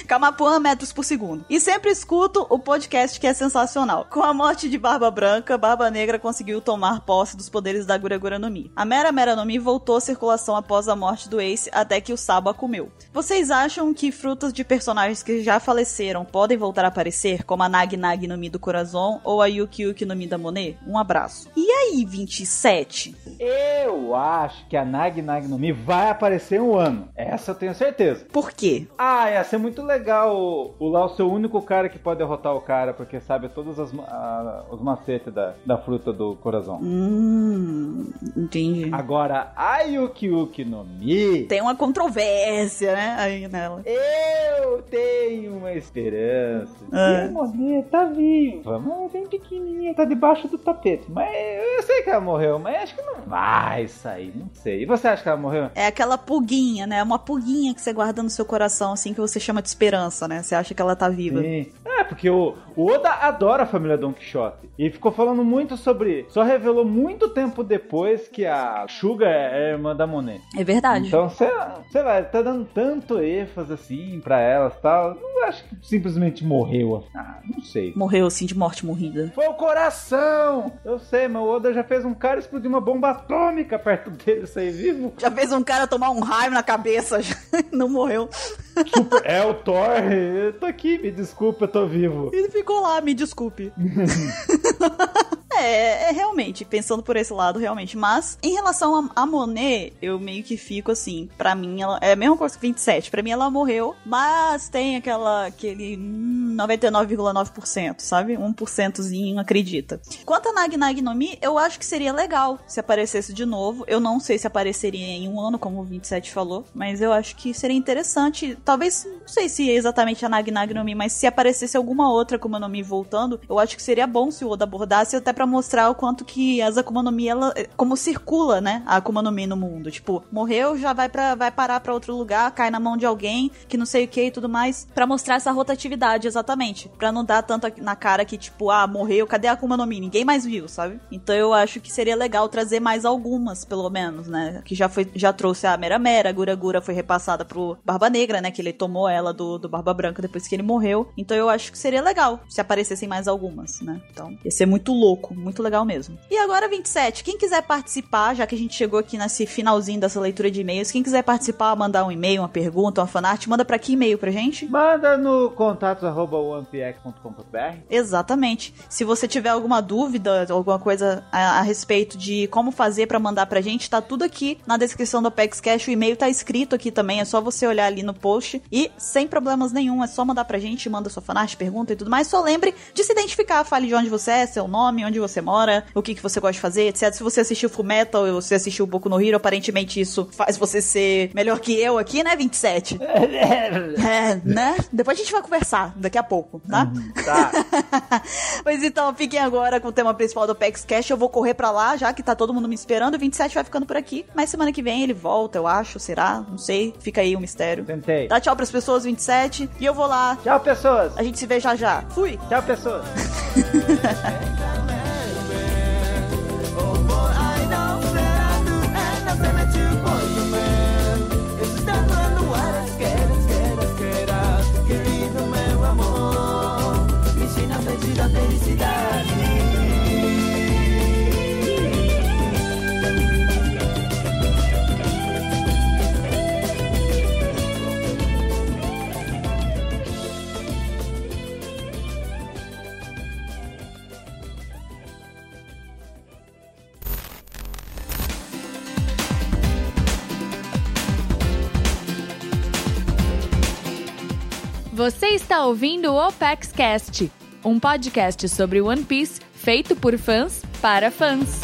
Camapuã metros por segundo. E sempre escuto o podcast que é sensacional. Com a morte de Barba Branca, Barba Negra conseguiu tomar posse dos poderes da Gura Gura no Mi. A Mera Mera no Mi voltou à circulação após a morte do Ace, até que o Sabo a comeu. Vocês acham que frutas de personagens que já faleceram podem voltar a aparecer, como a Nag Nag no Mi do Corazon ou a Yuki Yuki no Mi da Monet? Um abraço. E aí, 27? Eu acho que a Nag Nag no Mi vai aparecer um ano. Essa eu tenho certeza. Por quê? Ah, ia ser muito legal o, o Lau ser o único cara que pode derrotar o cara, porque sabe todos as, a- os macetes da, da fruta do coração. Hum, entendi. Agora, a Yuki Yuki no Mi. Tem uma controvérsia, né, aí nela. Eu tenho uma esperança. Ah. E a Monet tá viva, mas é bem pequenininha, tá debaixo do tapete. Mas eu sei que ela morreu, mas acho que não vai sair, não sei. E você acha que ela morreu? É aquela pulguinha, né? Uma pulguinha que você guarda no seu coração, assim, que você chama de esperança, né? Você acha que ela tá viva. Sim. É, porque o, o Oda adora a família Don Quixote. E ficou falando muito sobre. Só revelou muito tempo depois que a Suga é irmã da Monet. É verdade. Então, você vai, tá dando tanto ênfase assim pra elas e tal. Não acho que simplesmente morreu. Ah, não sei. Morreu, assim, de morte morrida. Foi o coração! Eu sei, mas o Oda já fez um cara explodir uma bomba atômica perto dele sair vivo. Já fez um cara tomar um raio na cabeça, já não morreu. Super, é o Thor. Eu tô aqui, me desculpa, eu tô vivo. Ele ficou lá, me desculpe. É, é realmente, pensando por esse lado, realmente. Mas, em relação a, a Monet, eu meio que fico assim, pra mim, ela é a mesma coisa que 27. Pra mim, ela morreu, mas tem aquela, aquele hum, 99,9%, sabe? 1%zinho acredita. Quanto a Nag Nag no Mi, eu acho que seria legal se aparecesse de novo. Eu não sei se apareceria em um ano, como o 27 falou, mas eu acho que seria interessante. Talvez, não sei se é exatamente a Nag Nag no Mi, mas se aparecesse alguma outra Akuma no Mi voltando, eu acho que seria bom se o Oda abordasse até pra mostrar o quanto que as Akuma no Mi, ela, como circula, né, a Akuma no Mi no mundo. Tipo, morreu, já vai para vai parar pra outro lugar, cai na mão de alguém, que não sei o que e tudo mais, pra mostrar essa rotatividade, exatamente. Pra não dar tanto na cara que, tipo, ah, morreu, cadê a Akuma no Mi? Ninguém mais viu, sabe? Então eu acho que seria legal trazer mais algumas, pelo menos, né? Que já foi, já trouxe a Mera Mera, a Gura Gura foi repassada pro Barba Negra, né? Que ele tomou ela do, do Barba Branca depois que ele morreu. Então eu acho que seria legal se aparecessem mais algumas, né? Então ia ser muito louco, muito legal mesmo. E agora, 27, quem quiser participar, já que a gente chegou aqui nesse finalzinho dessa leitura de e-mails, quem quiser participar, mandar um e-mail, uma pergunta, uma fanart, manda pra que e-mail pra gente? Manda no contatos arroba onepx.com.br. Exatamente. Se você tiver alguma dúvida, alguma coisa a, a respeito de como fazer pra mandar pra gente, tá tudo aqui na descrição do Apex Cash. O e-mail tá escrito aqui também, é só você olhar ali no post e sem problemas nenhum, é só mandar pra gente, manda sua fanart, pergunta e tudo mais. Só lembre de se identificar, fale de onde você é, seu nome, onde você mora, o que, que você gosta de fazer, etc. Se você assistiu Full Metal ou você assistiu Boku no Hero, aparentemente isso faz você ser melhor que eu aqui, né, 27? É, né? Depois a gente vai conversar daqui a pouco, tá? Tá. Pois então, fiquem agora com o tema principal do Pex Cash. Eu vou correr pra lá, já que tá todo mundo me esperando. O 27 vai ficando por aqui. Mas semana que vem ele volta, eu acho. Será? Não sei. Fica aí o mistério. Tentei. Dá tchau pras pessoas, 27. E eu vou lá. Tchau, pessoas. A gente se vê já já. Fui! Tchau, pessoas. Você está ouvindo o Opex Cast, um podcast sobre One Piece feito por fãs para fãs.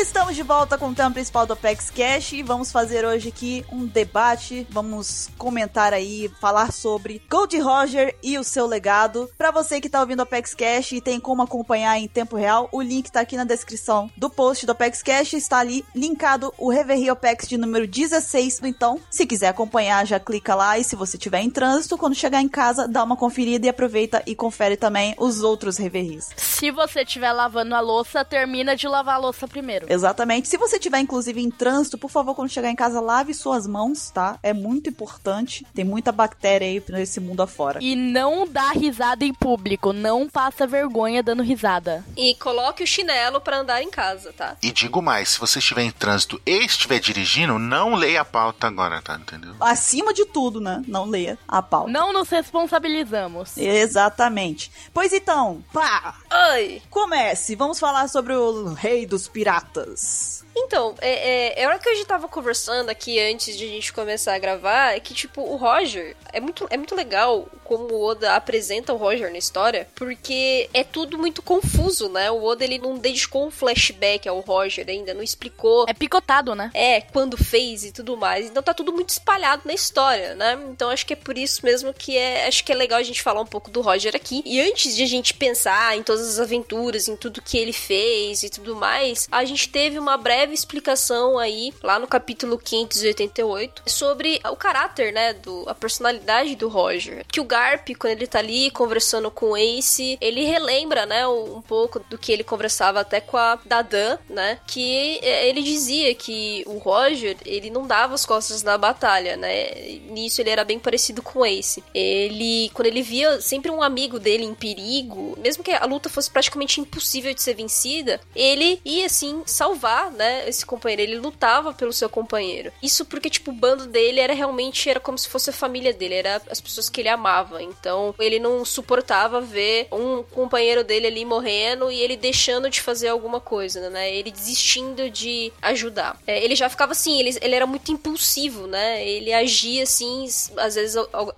Estamos de volta com o tema principal do Apex Cash e vamos fazer hoje aqui um debate. Vamos comentar aí, falar sobre Gold Roger e o seu legado. Pra você que tá ouvindo o Apex Cash e tem como acompanhar em tempo real, o link tá aqui na descrição do post do Apex Cash. Está ali linkado o Reverie Apex de número 16. Então, se quiser acompanhar, já clica lá. E se você estiver em trânsito, quando chegar em casa, dá uma conferida e aproveita e confere também os outros Reveries. Se você estiver lavando a louça, termina de lavar a louça primeiro. Exatamente. Se você tiver, inclusive, em trânsito, por favor, quando chegar em casa, lave suas mãos, tá? É muito importante. Tem muita bactéria aí nesse mundo afora. E não dá risada em público. Não passa vergonha dando risada. E coloque o chinelo pra andar em casa, tá? E digo mais, se você estiver em trânsito e estiver dirigindo, não leia a pauta agora, tá? Entendeu? Acima de tudo, né? Não leia a pauta. Não nos responsabilizamos. Exatamente. Pois então, pá! Oi! Comece! Vamos falar sobre o Rei dos Piratas. Pelotas. Então, é, é, é a hora que a gente tava conversando aqui antes de a gente começar a gravar, é que, tipo, o Roger, é muito, é muito legal como o Oda apresenta o Roger na história, porque é tudo muito confuso, né? O Oda, ele não dedicou um flashback ao Roger ainda, não explicou. É picotado, né? É, quando fez e tudo mais. Então tá tudo muito espalhado na história, né? Então acho que é por isso mesmo que é, acho que é legal a gente falar um pouco do Roger aqui. E antes de a gente pensar em todas as aventuras, em tudo que ele fez e tudo mais, a gente teve uma breve explicação aí, lá no capítulo 588, sobre o caráter, né, do, a personalidade do Roger. Que o Garp, quando ele tá ali conversando com o Ace, ele relembra, né, um pouco do que ele conversava até com a Dadan, né, que é, ele dizia que o Roger, ele não dava as costas na batalha, né, nisso ele era bem parecido com o Ace. Ele, quando ele via sempre um amigo dele em perigo, mesmo que a luta fosse praticamente impossível de ser vencida, ele ia, assim, salvar, né, esse companheiro, ele lutava pelo seu companheiro. Isso porque, tipo, o bando dele era realmente, era como se fosse a família dele, era as pessoas que ele amava. Então, ele não suportava ver um companheiro dele ali morrendo e ele deixando de fazer alguma coisa, né? Ele desistindo de ajudar. É, ele já ficava assim, ele, ele era muito impulsivo, né? Ele agia assim, às vezes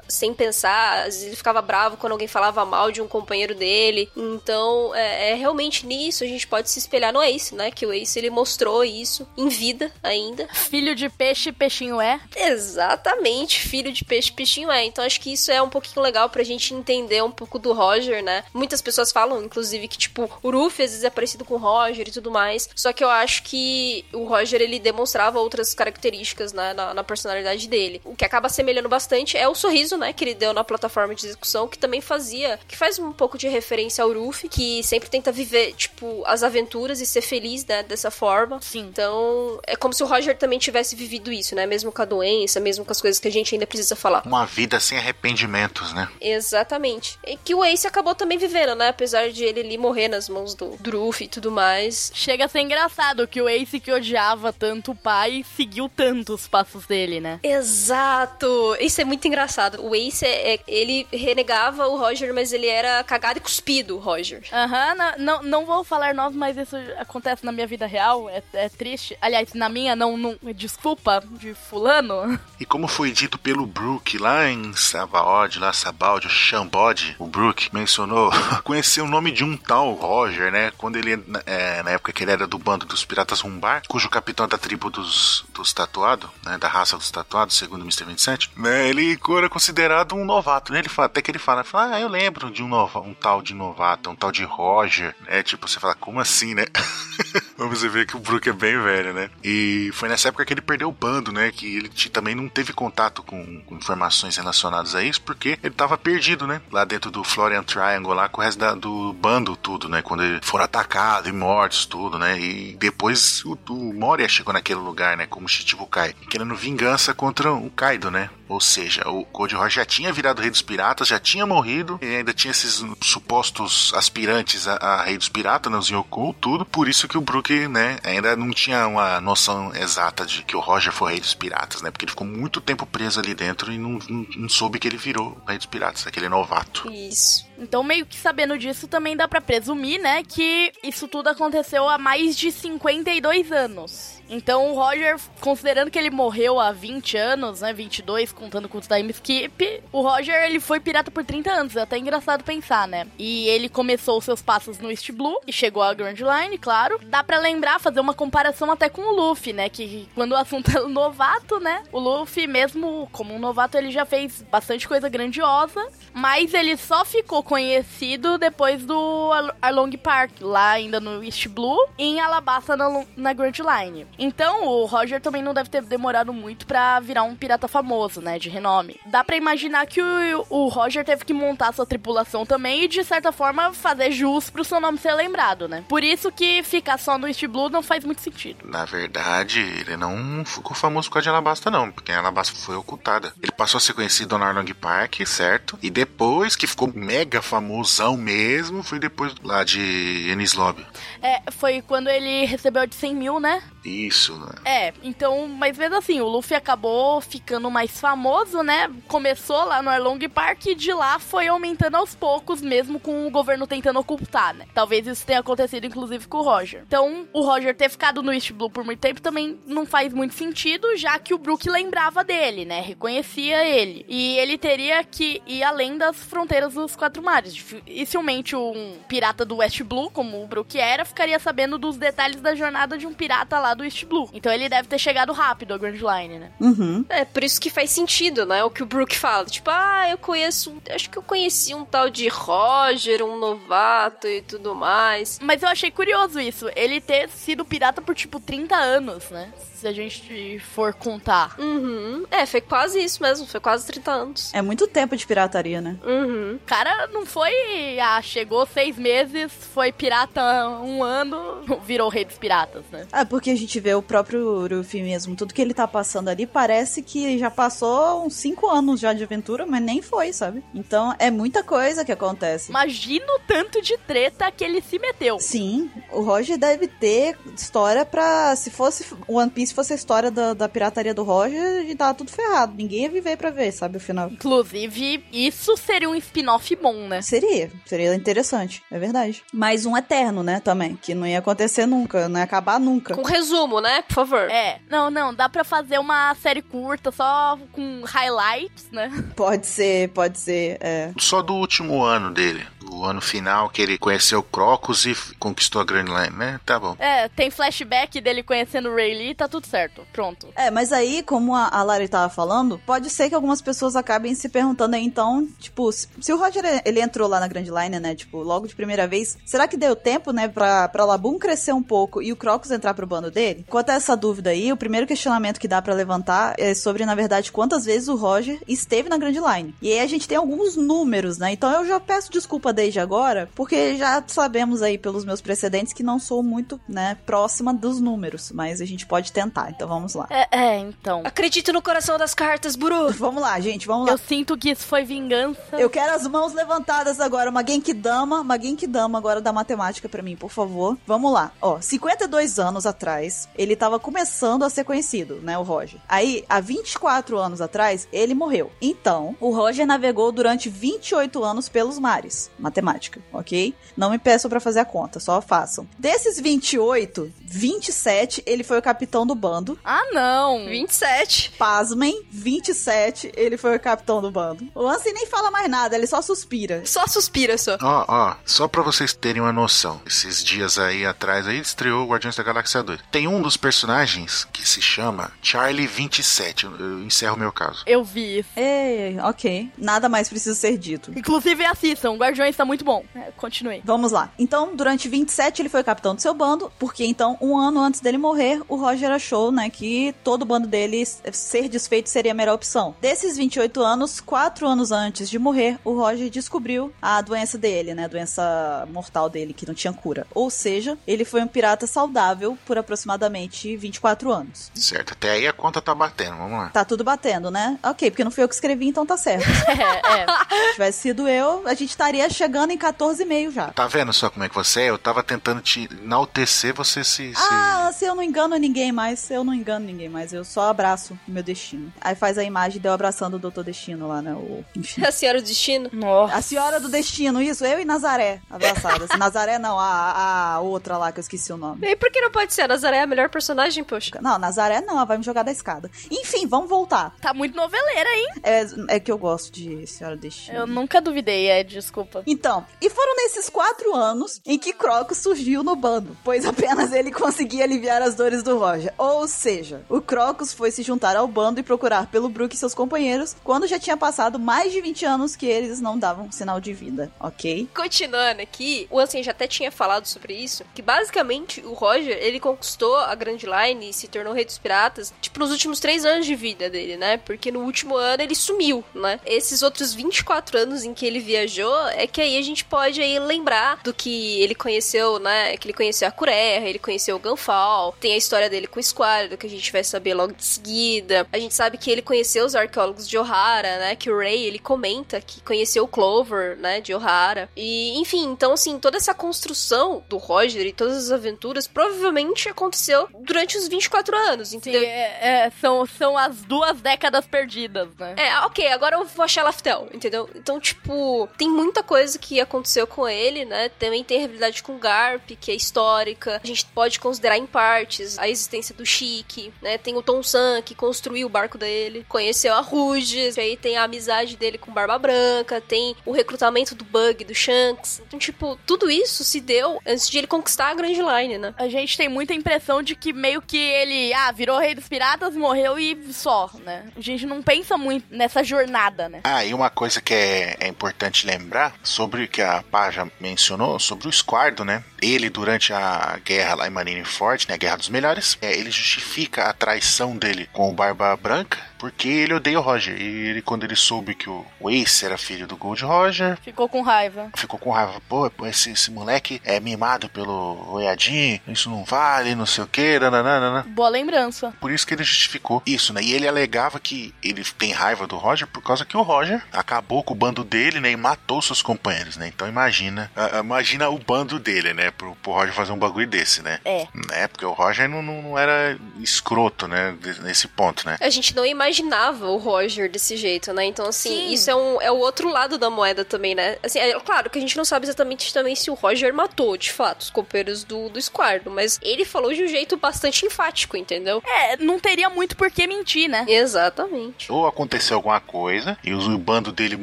sem pensar, às vezes ele ficava bravo quando alguém falava mal de um companheiro dele. Então, é, é realmente nisso a gente pode se espelhar no Ace, né? Que o Ace ele mostrou isso em vida ainda. Filho de peixe, peixinho é. Exatamente, filho de peixe, peixinho é. Então acho que isso é um pouquinho legal pra gente entender um pouco do Roger, né? Muitas pessoas falam, inclusive, que tipo, o Ruffy às vezes é parecido com o Roger e tudo mais. Só que eu acho que o Roger ele demonstrava outras características né, na, na personalidade dele. O que acaba semelhando bastante é o sorriso, né, que ele deu na plataforma de execução, que também fazia, que faz um pouco de referência ao Ruffy, que sempre tenta viver, tipo, as aventuras e ser feliz, né, dessa forma. Sim. Então, é como se o Roger também tivesse vivido isso, né? Mesmo com a doença, mesmo com as coisas que a gente ainda precisa falar. Uma vida sem arrependimentos, né? Exatamente. E que o Ace acabou também vivendo, né? Apesar de ele ali morrer nas mãos do, do Ruffy e tudo mais. Chega a ser engraçado que o Ace que odiava tanto o pai seguiu tanto os passos dele, né? Exato! Isso é muito engraçado. O Ace, é, é- ele renegava o Roger, mas ele era cagado e cuspido, o Roger. Aham, não, não, não vou falar nós, mas isso acontece na minha vida real. É, é triste. Aliás, na minha, não, não. Desculpa, de fulano. E como foi dito pelo Brook lá em Sabaody, lá Sabaldi, o Xambode, o Brook mencionou, conheceu o nome de um tal Roger, né? Quando ele, é, na época que ele era do bando dos Piratas Rumbar, cujo capitão da tribo dos, dos tatuados, né? Da raça dos tatuados, segundo o Mr. 27, né? Ele era considerado um novato, né? Ele fala, até que ele fala, fala, ah, eu lembro de um, um tal de novato, um tal de Roger, né? Tipo, você fala, como assim, né? Vamos ver que o Brook é bem velho, né? E foi nessa época que ele perdeu o bando, né? Que ele também não teve contato com, com informações relacionadas a isso, porque ele tava perdido, né? Lá dentro do Florian Triangle, lá com o resto da- do bando, tudo, né? Quando eles foram atacados e mortos, tudo, né? E depois o, o Moria chegou naquele lugar, né? Como Shichibukai, querendo vingança contra o Kaido, né? Ou seja, o Gold Roger já tinha virado rei dos piratas, já tinha morrido, e ainda tinha esses supostos aspirantes a, a rei dos piratas, né? Os Yoko, tudo. Por isso que o Brook, né? Ainda não tinha uma noção exata de que o Roger foi rei dos piratas, né? Porque ele ficou muito tempo preso ali dentro e não, não, não soube que ele virou rei dos piratas, aquele novato. Isso. Então, meio que sabendo disso, também dá pra presumir, né, que isso tudo aconteceu há mais de 52 anos. Então, o Roger, considerando que ele morreu há 20 anos, né, 22, contando com os time skip, o Roger, ele foi pirata por 30 anos. É até engraçado pensar, né? E ele começou seus passos no East Blue e chegou à Grand Line, claro. Dá pra lembrar, fazer uma comparação até com o Luffy, né, que quando o assunto é o novato, né, o Luffy, mesmo como um novato, ele já fez bastante coisa grandiosa, mas ele só ficou conhecido depois do Along Park, lá ainda no East Blue, e em Alabasta na, na Grand Line. Então o Roger também não deve ter demorado muito pra virar um pirata famoso, né? De renome. Dá pra imaginar que o, o Roger teve que montar sua tripulação também e, de certa forma, fazer jus pro seu nome ser lembrado, né? Por isso que ficar só no East Blue não faz muito sentido. Na verdade, ele não ficou famoso por causa de Alabasta, não, porque a Alabasta foi ocultada. Ele passou a ser conhecido no Arlong Park, certo? E depois que ficou mega famosão mesmo, foi depois lá de Ennis Lobby. É, foi quando ele recebeu de 100 mil, né? Isso, né? É, então, mas mesmo assim, o Luffy acabou ficando mais famoso, né? Começou lá no Arlong Park e de lá foi aumentando aos poucos, mesmo com o governo tentando ocultar, né? Talvez isso tenha acontecido, inclusive, com o Roger. Então, o Roger ter ficado no East Blue por muito tempo também não faz muito sentido, já que o Brook lembrava dele, né? Reconhecia ele. E ele teria que ir além das fronteiras dos Quatro Mares. Dificilmente um pirata do West Blue, como o Brook era, ficaria sabendo dos detalhes da jornada de um pirata lá do East Blue. Então ele deve ter chegado rápido ao Grand Line, né? Uhum. É, por isso que faz sentido, né? O que o Brook fala. Tipo, ah, eu conheço. um- Acho que eu conheci um tal de Roger, um novato e tudo mais. Mas eu achei curioso isso. Ele ter sido pirata por tipo 30 anos, né? Se a gente for contar. Uhum. É, foi quase isso mesmo. Foi quase 30 anos. É muito tempo de pirataria, né? Uhum. O cara não foi. Ah, chegou seis meses, foi pirata um ano, virou rei dos piratas, né? É, porque a gente vê o próprio Luffy mesmo, tudo que ele tá passando ali parece que já passou uns 5 anos já de aventura, mas nem foi, sabe? Então é muita coisa que acontece. Imagina o tanto de treta que ele se meteu. Sim, o Roger deve ter história pra. Se fosse One Piece fosse a história da, da pirataria do Roger, e tava tudo ferrado. Ninguém ia viver pra ver, sabe, o final. Inclusive, isso seria um spin-off bom, né? Seria, seria interessante, é verdade. Mais um eterno, né, também, que não ia acontecer nunca, não ia acabar nunca. Com resumo, né? Por favor. É, não, não, dá pra fazer uma série curta só com highlights, né? Pode ser, pode ser, é. Só do último ano dele. O ano final que ele conheceu Crocus e conquistou a Grand Line, né? Tá bom. É, tem flashback dele conhecendo o Ray Lee, tá tudo certo. Pronto. É, mas aí, como a, a Lari tava falando, pode ser que algumas pessoas acabem se perguntando aí, então, tipo, se, se o Roger, ele entrou lá na Grand Line, né, tipo, logo de primeira vez, será que deu tempo, né, pra, pra Labum crescer um pouco e o Crocus entrar pro bando dele? Quanto a essa dúvida aí, o primeiro questionamento que dá pra levantar é sobre, na verdade, quantas vezes o Roger esteve na Grand Line. E aí a gente tem alguns números, né, então eu já peço desculpa desde agora, porque já sabemos aí pelos meus precedentes que não sou muito, né, próxima dos números, mas a gente pode tentar, então vamos lá. É, é, então. Acredito no coração das cartas, Buru. Vamos lá, gente, vamos lá. Eu sinto que isso foi vingança. Eu quero as mãos levantadas agora. Uma Genkidama, uma Genkidama agora da matemática pra mim, por favor. Vamos lá. Ó, 52 anos atrás, ele tava começando a ser conhecido, né, o Roger. Aí, há 24 anos atrás, ele morreu. Então, o Roger navegou durante 28 anos pelos mares. Matemática, ok? Não me peçam pra fazer a conta, só façam. Desses 28, 27, ele foi o capitão do bando. Ah, não. 27. Pasmem, 27, ele foi o capitão do bando. O Ansem nem fala mais nada, ele só suspira. Só suspira, só. Ó, ó, só pra vocês terem uma noção, esses dias aí atrás aí estreou Guardiões da Galáxia 2. Tem um dos personagens que se chama Charlie 27. Eu, encerro meu caso. Eu vi. Ei, ok. Nada mais precisa ser dito. Inclusive, assistam. O Guardiões tá muito bom. É, continue. Vamos lá. Então, durante 27, ele foi capitão do seu bando, porque então, um ano antes dele morrer, o Roger achou, né, que todo o bando dele ser desfeito seria a melhor opção. Desses 28 anos, quatro anos antes de morrer, o Roger descobriu a doença dele, né, a doença mortal dele, que não tinha cura. Ou seja, ele foi um pirata saudável por aproximadamente 24 anos. Certo, até aí a conta tá batendo, vamos lá. Tá tudo batendo, né? Ok, porque não fui eu que escrevi, então tá certo. É, é. Se tivesse sido eu, a gente estaria chegando em 14,5 já. Tá vendo só como é que você é? Eu tava tentando te enaltecer, você se. se- Ah, se eu não engano ninguém mais, eu não engano ninguém mais, eu só abraço o meu destino. Aí faz a imagem de eu abraçando o Doutor Destino lá, né? O. A senhora do destino. Nossa. A Senhora do Destino, isso, eu e Nazaré abraçadas. Nazaré não, a, a outra lá que eu esqueci o nome. E por que não pode ser? A Nazaré é a melhor personagem, poxa. Não, Nazaré não, ela vai me jogar da escada. Enfim, vamos voltar. Tá muito noveleira, hein? É, é que eu gosto de Senhora do Destino. Eu nunca duvidei, é, desculpa. Então, e foram nesses quatro anos em que Crocus surgiu no bando, pois apenas ele conseguia aliviar as dores do Roger. Ou seja, o Crocus foi se juntar ao bando e procurar pelo Brook e seus companheiros quando já tinha passado mais de 20 anos que eles não davam sinal de vida, ok? Continuando aqui, o Ansem já até tinha falado sobre isso, que basicamente o Roger, ele conquistou a Grand Line e se tornou rei dos piratas, tipo, nos últimos três anos de vida dele, né? Porque no último ano ele sumiu, né? Esses outros 24 anos em que ele viajou, é que aí a gente pode aí lembrar do que ele conheceu, né? Que ele conheceu a Cureha, ele conheceu o Gunfall, tem a história dele com o Squad, que a gente vai saber logo de seguida. A gente sabe que ele conheceu os arqueólogos de O'Hara, né? Que o Ray, ele comenta que conheceu o Clover, né? De O'Hara. E, enfim, então, assim, toda essa construção do Roger e todas as aventuras provavelmente aconteceu durante os 24 anos, Sim, entendeu? é, é, são, são as duas décadas perdidas, né? É, ok, agora eu vou achar Laftel, entendeu? Então, tipo, tem muita coisa que aconteceu com ele, né? Também tem a rivalidade com o Garp, que é histórica. A gente pode considerar em partes a existência do Chique, né? Tem o Tom San, que construiu o barco dele, conheceu a Rouge, aí tem a amizade dele com Barba Branca, tem o recrutamento do Bug, do Shanks. Então, tipo, tudo isso se deu antes de ele conquistar a Grand Line, né? A gente tem muita impressão de que meio que ele, ah, virou rei dos piratas, morreu e só, né? A gente não pensa muito nessa jornada, né? Ah, e uma coisa que é, é importante lembrar sobre o que a Paja mencionou, sobre o Squardo, né? Ele, durante a guerra lá em Marineford, né? A Guerra dos Melhores, é, ele justifica a traição dele com o Barba Branca porque ele odeia o Roger. E ele, quando ele soube que o, o Ace era filho do Gold Roger, Ficou com raiva. ficou com raiva. Pô, esse, esse moleque é mimado pelo Oiadin, isso não vale, não sei o que, nananana. Boa lembrança. Por isso que ele justificou isso, né? E ele alegava que ele tem raiva do Roger por causa que o Roger acabou com o bando dele, né? E matou seus companheiros, né? Então imagina, ah, ah, imagina o bando dele, né? Pro, pro Roger fazer um bagulho desse, né? É. Né? Porque o Roger não, não, não era escroto, né? Nesse ponto, né? A gente não imaginava o Roger desse jeito, né? Então, assim, Sim. isso é, um, é o outro lado da moeda também, né? Assim, é claro que a gente não sabe exatamente também se o Roger matou, de fato, os companheiros do, do Squardo, mas ele falou de um jeito bastante enfático, entendeu? É, não teria muito por que mentir, né? Exatamente. Ou aconteceu alguma coisa e o bando dele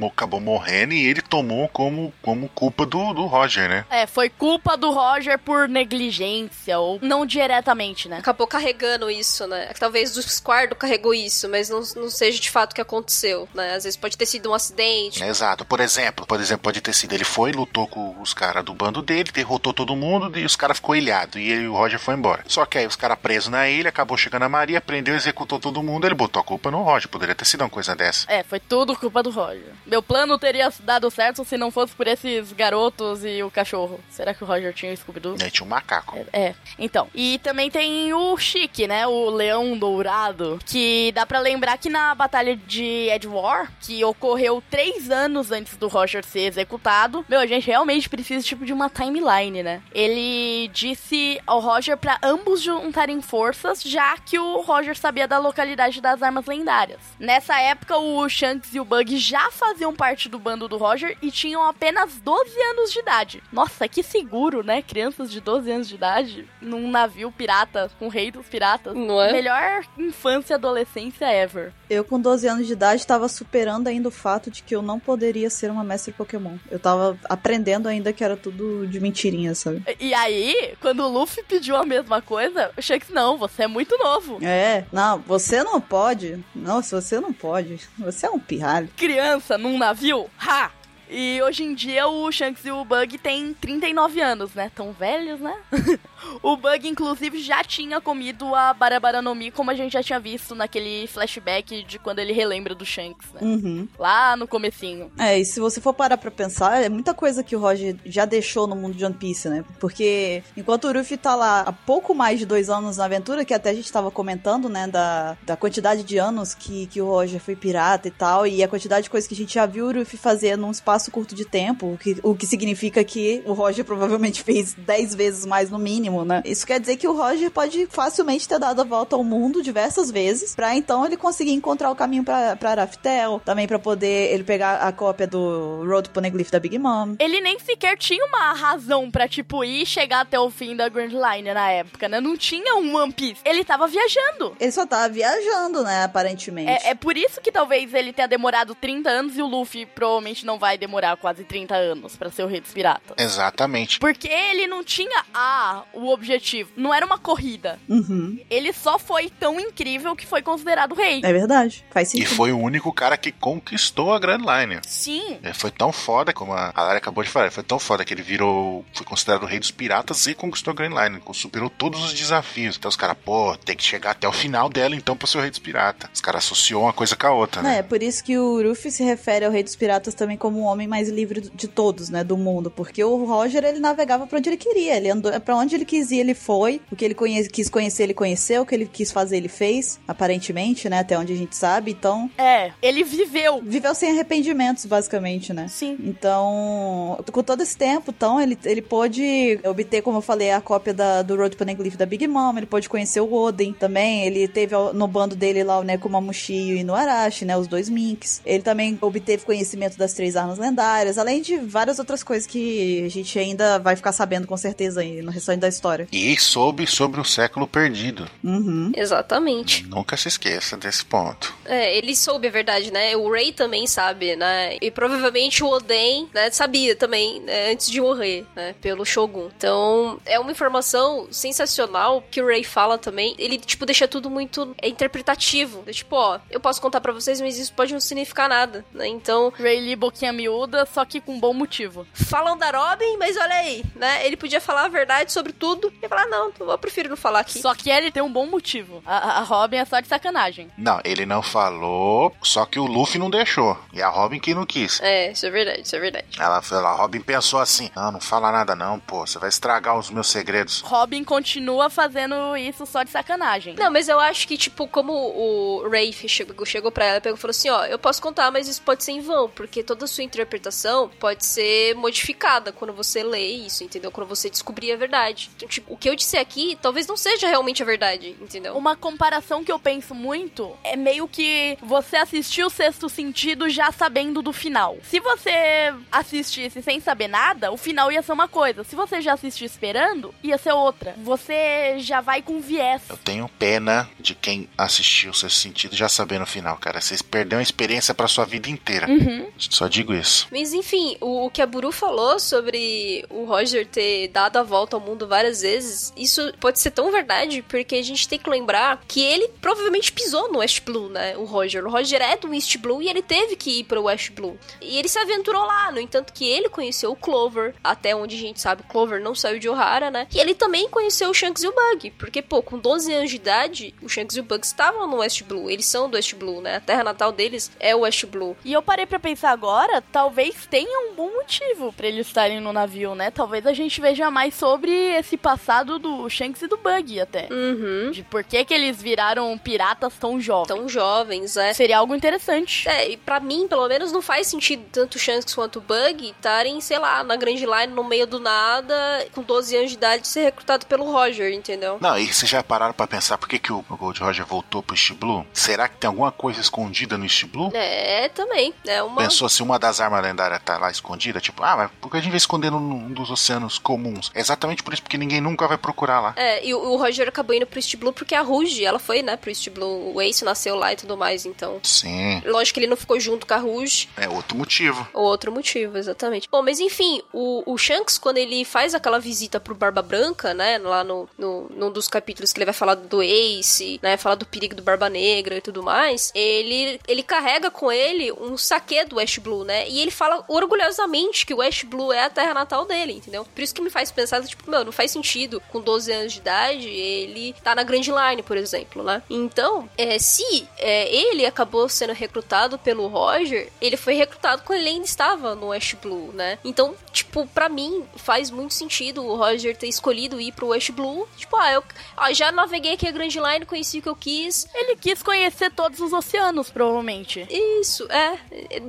acabou morrendo e ele tomou como, como culpa do, do Roger, né? É, foi culpa do Roger por negligência, ou não diretamente, né? Acabou carregando isso, né? Talvez o Squardo carregou isso, mas não, não seja de fato o que aconteceu, né? Às vezes pode ter sido um acidente. Exato. Por exemplo, por exemplo, pode ter sido ele foi, lutou com os caras do bando dele, derrotou todo mundo e os caras ficou ilhado e ele e o Roger foi embora. Só que aí os caras presos na ilha, acabou chegando a Maria, prendeu, executou todo mundo, ele botou a culpa no Roger. Poderia ter sido uma coisa dessa. É, foi tudo culpa do Roger. Meu plano teria dado certo se não fosse por esses garotos e o cachorro. Será que o Roger tinha o Scooby-Doo? Né? Tinha um macaco. É, então. E também tem o Chique, né? O Leão Dourado. Que dá pra lembrar que na Batalha de Edward, que ocorreu três anos antes do Roger ser executado, meu, a gente realmente precisa tipo de uma timeline, né? Ele disse ao Roger pra ambos juntarem forças, já que o Roger sabia da localidade das armas lendárias. Nessa época, o Shanks e o Bug já faziam parte do bando do Roger e tinham apenas 12 anos de idade. Nossa, que seguro, né? Crianças de 12 anos de idade num navio pirata com o rei dos piratas. Não é? Melhor infância e adolescência ever. Eu, com 12 anos de idade, tava superando ainda o fato de que eu não poderia ser uma mestre Pokémon. Eu tava aprendendo ainda que era tudo de mentirinha, sabe? E aí, quando o Luffy pediu a mesma coisa, o Shanks, não, você é muito novo. É, não, você não pode. Não, se você não pode. Você é um pirralho. Criança num navio? Ha! E hoje em dia o Shanks e o Bug têm 39 anos, né? Tão velhos, né? o Bug, inclusive, já tinha comido a Barabara no Mi, como a gente já tinha visto naquele flashback de quando ele relembra do Shanks, né? Uhum. Lá no comecinho. É, e se você for parar pra pensar, é muita coisa que o Roger já deixou no mundo de One Piece, né? Porque enquanto o Ruffy tá lá há pouco mais de dois anos na aventura, que até a gente tava comentando, né, da, da quantidade de anos que, que o Roger foi pirata e tal, e a quantidade de coisas que a gente já viu o Ruffy fazer num espaço curto de tempo, o que, o que significa que o Roger provavelmente fez dez vezes mais no mínimo, né? Isso quer dizer que o Roger pode facilmente ter dado a volta ao mundo diversas vezes, pra então ele conseguir encontrar o caminho pra, pra Raftel, também pra poder ele pegar a cópia do Road Poneglyph da Big Mom. Ele nem sequer tinha uma razão pra, tipo, ir e chegar até o fim da Grand Line na época, né? Não tinha um One Piece. Ele tava viajando. Ele só tava viajando, né, aparentemente. É, é por isso que talvez ele tenha demorado 30 anos e o Luffy provavelmente não vai demorar quase 30 anos pra ser o rei dos piratas. Exatamente. Porque ele não tinha ah, o objetivo. Não era uma corrida. Uhum. Ele só foi tão incrível que foi considerado rei. É verdade. Faz E sentido. foi o único cara que conquistou a Grand Line. Sim. Ele foi tão foda, como a Lara acabou de falar, foi tão foda que ele virou, foi considerado o rei dos piratas e conquistou a Grand Line, superou todos os desafios. Então os caras, pô, tem que chegar até o final dela então pra ser o rei dos piratas. Os caras associou uma coisa com a outra, É, né? por isso que o Ruffy se refere ao Rei dos Piratas também como o homem mais livre de todos, né, do mundo, porque o Roger, ele navegava pra onde ele queria, ele andou para onde ele quis ir, ele foi, o que ele conhe quis conhecer, ele conheceu, o que ele quis fazer, ele fez, aparentemente, né, até onde a gente sabe, então, É, ele viveu. viveu sem arrependimentos, basicamente, né. Sim. Então, com todo esse tempo, então, ele, ele pôde obter, como eu falei, a cópia da, do Road Poneglyph da Big Mom, ele pôde conhecer o Oden também, ele teve no bando dele lá o Nekomamushi e o Inuarashi, né, os dois Minks. Ele também obteve conhecimento das três armas lendárias, além de várias outras coisas que a gente ainda vai ficar sabendo com certeza aí no restante da história. E soube sobre o século perdido. Uhum. Exatamente. Nunca se esqueça desse ponto. É, ele soube a verdade, né? O Ray também sabe, né? E provavelmente o Oden, né, sabia também, né, antes de morrer, né, pelo Shogun. Então, é uma informação sensacional que o Ray fala também. Ele, tipo, deixa tudo muito é, interpretativo. É, tipo, ó, eu posso contar pra vocês, mas isso pode não significar nada, né? Então, Rayleigh boquinha miúda, só que com bom motivo. falam da Robin, mas olha aí, né? Ele podia falar a verdade sobre tudo e falar, não, eu prefiro não falar aqui. Só que ele tem um bom motivo. A, a Robin é só de sacanagem. Não, ele não falou, só que o Luffy não deixou. E a Robin que não quis. É, isso é verdade, isso é verdade. Ela, ela, a Robin pensou assim: Não, não fala nada não, pô, você vai estragar os meus segredos. Robin continua fazendo isso só de sacanagem. Não, mas eu acho que, tipo, como o Rafe chegou, chegou pra ela e e falou assim, ó, eu posso contar, mas isso pode ser em vão, porque toda a sua interpretação pode ser modificada quando você lê isso, entendeu? Quando você descobrir a verdade. Tipo, o que eu disse aqui talvez não seja realmente a verdade, entendeu? Uma comparação que eu penso muito é meio que você assistiu o Sexto Sentido já sabendo do final. Se você assistisse sem saber nada, o final ia ser uma coisa. Se você já assistiu esperando, ia ser outra. Você já vai com viés. Eu tenho pena de quem assistiu o seu sentido já sabendo o final, cara. Vocês perderam a experiência pra sua vida inteira. Uhum. Só digo isso. Mas enfim, o, o que a Buru falou sobre o Roger ter dado a volta ao mundo várias vezes, isso pode ser tão verdade, porque a gente tem que lembrar que ele provavelmente pisou no West Blue, né? O Roger. O Roger é do East Blue e ele teve que ir pro West Blue. E ele se aventurou lá, no entanto que ele conheceu o Clover, até onde a gente sabe, Clover não saiu de Ohara, né? E ele também conheceu o Shanks e o Bug, porque, pô, com 12 anos de idade, o Shanks e o Bug estavam no West Blue. Eles são do West Blue, né? A terra natal deles é o West Blue. E eu parei pra pensar agora, talvez tenha um bom motivo pra eles estarem no navio, né? Talvez a gente veja mais sobre esse passado do Shanks e do Bug até. Uhum. De por que, que eles viraram piratas tão jovens. Tão jovens, é. Seria algo interessante. É, e pra mim, pelo menos, não faz sentido tanto o Shanks quanto o Bug estarem, sei lá, na Grand Line, no meio do nada, com 12 anos de idade, ser recrutado pelo Roger, entendeu? Não, e vocês já pararam pra pensar por que, que o Gold Roger voltou pro East Blue? Será que tem alguma coisa escondida no East Blue? É, também. É uma. Pensou se uma das armas lendárias tá lá escondida? Tipo, ah, mas por que a gente vai esconder num num dos oceanos comuns? É exatamente por isso, porque ninguém nunca vai procurar lá. É, e o, Roger acabou indo pro East Blue porque a Rouge, ela foi, né, pro East Blue. O Ace nasceu lá e tudo mais, então. Sim, Lógico que ele não ficou junto com a Rouge. é outro motivo. Ou outro motivo, exatamente. Bom, mas enfim, o, o Shanks, quando ele faz aquela visita pro Barba Branca, né? Lá no, no, num dos capítulos que ele vai falar do Ace, né? Falar do perigo do Barba Negra e tudo mais, ele, ele carrega com ele um saque do West Blue, né? E ele fala orgulhosamente que o West Blue é a terra natal dele, entendeu? Por isso que me faz pensar, tipo, meu, não faz sentido com 12 anos de idade ele tá na Grand Line, por exemplo, né? Então, é, se é, ele acabou sendo recrutado pelo Roger, ele foi recrutado quando ele ainda estava no West Blue, né? Então, tipo, pra mim faz muito sentido o Roger ter escolhido ir pro West Blue. Tipo, ah, eu ah, já naveguei aqui a Grand Line, conheci o que eu quis. Ele quis conhecer todos os oceanos, provavelmente. Isso, é.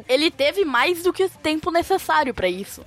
Ele teve mais do que o tempo necessário pra isso.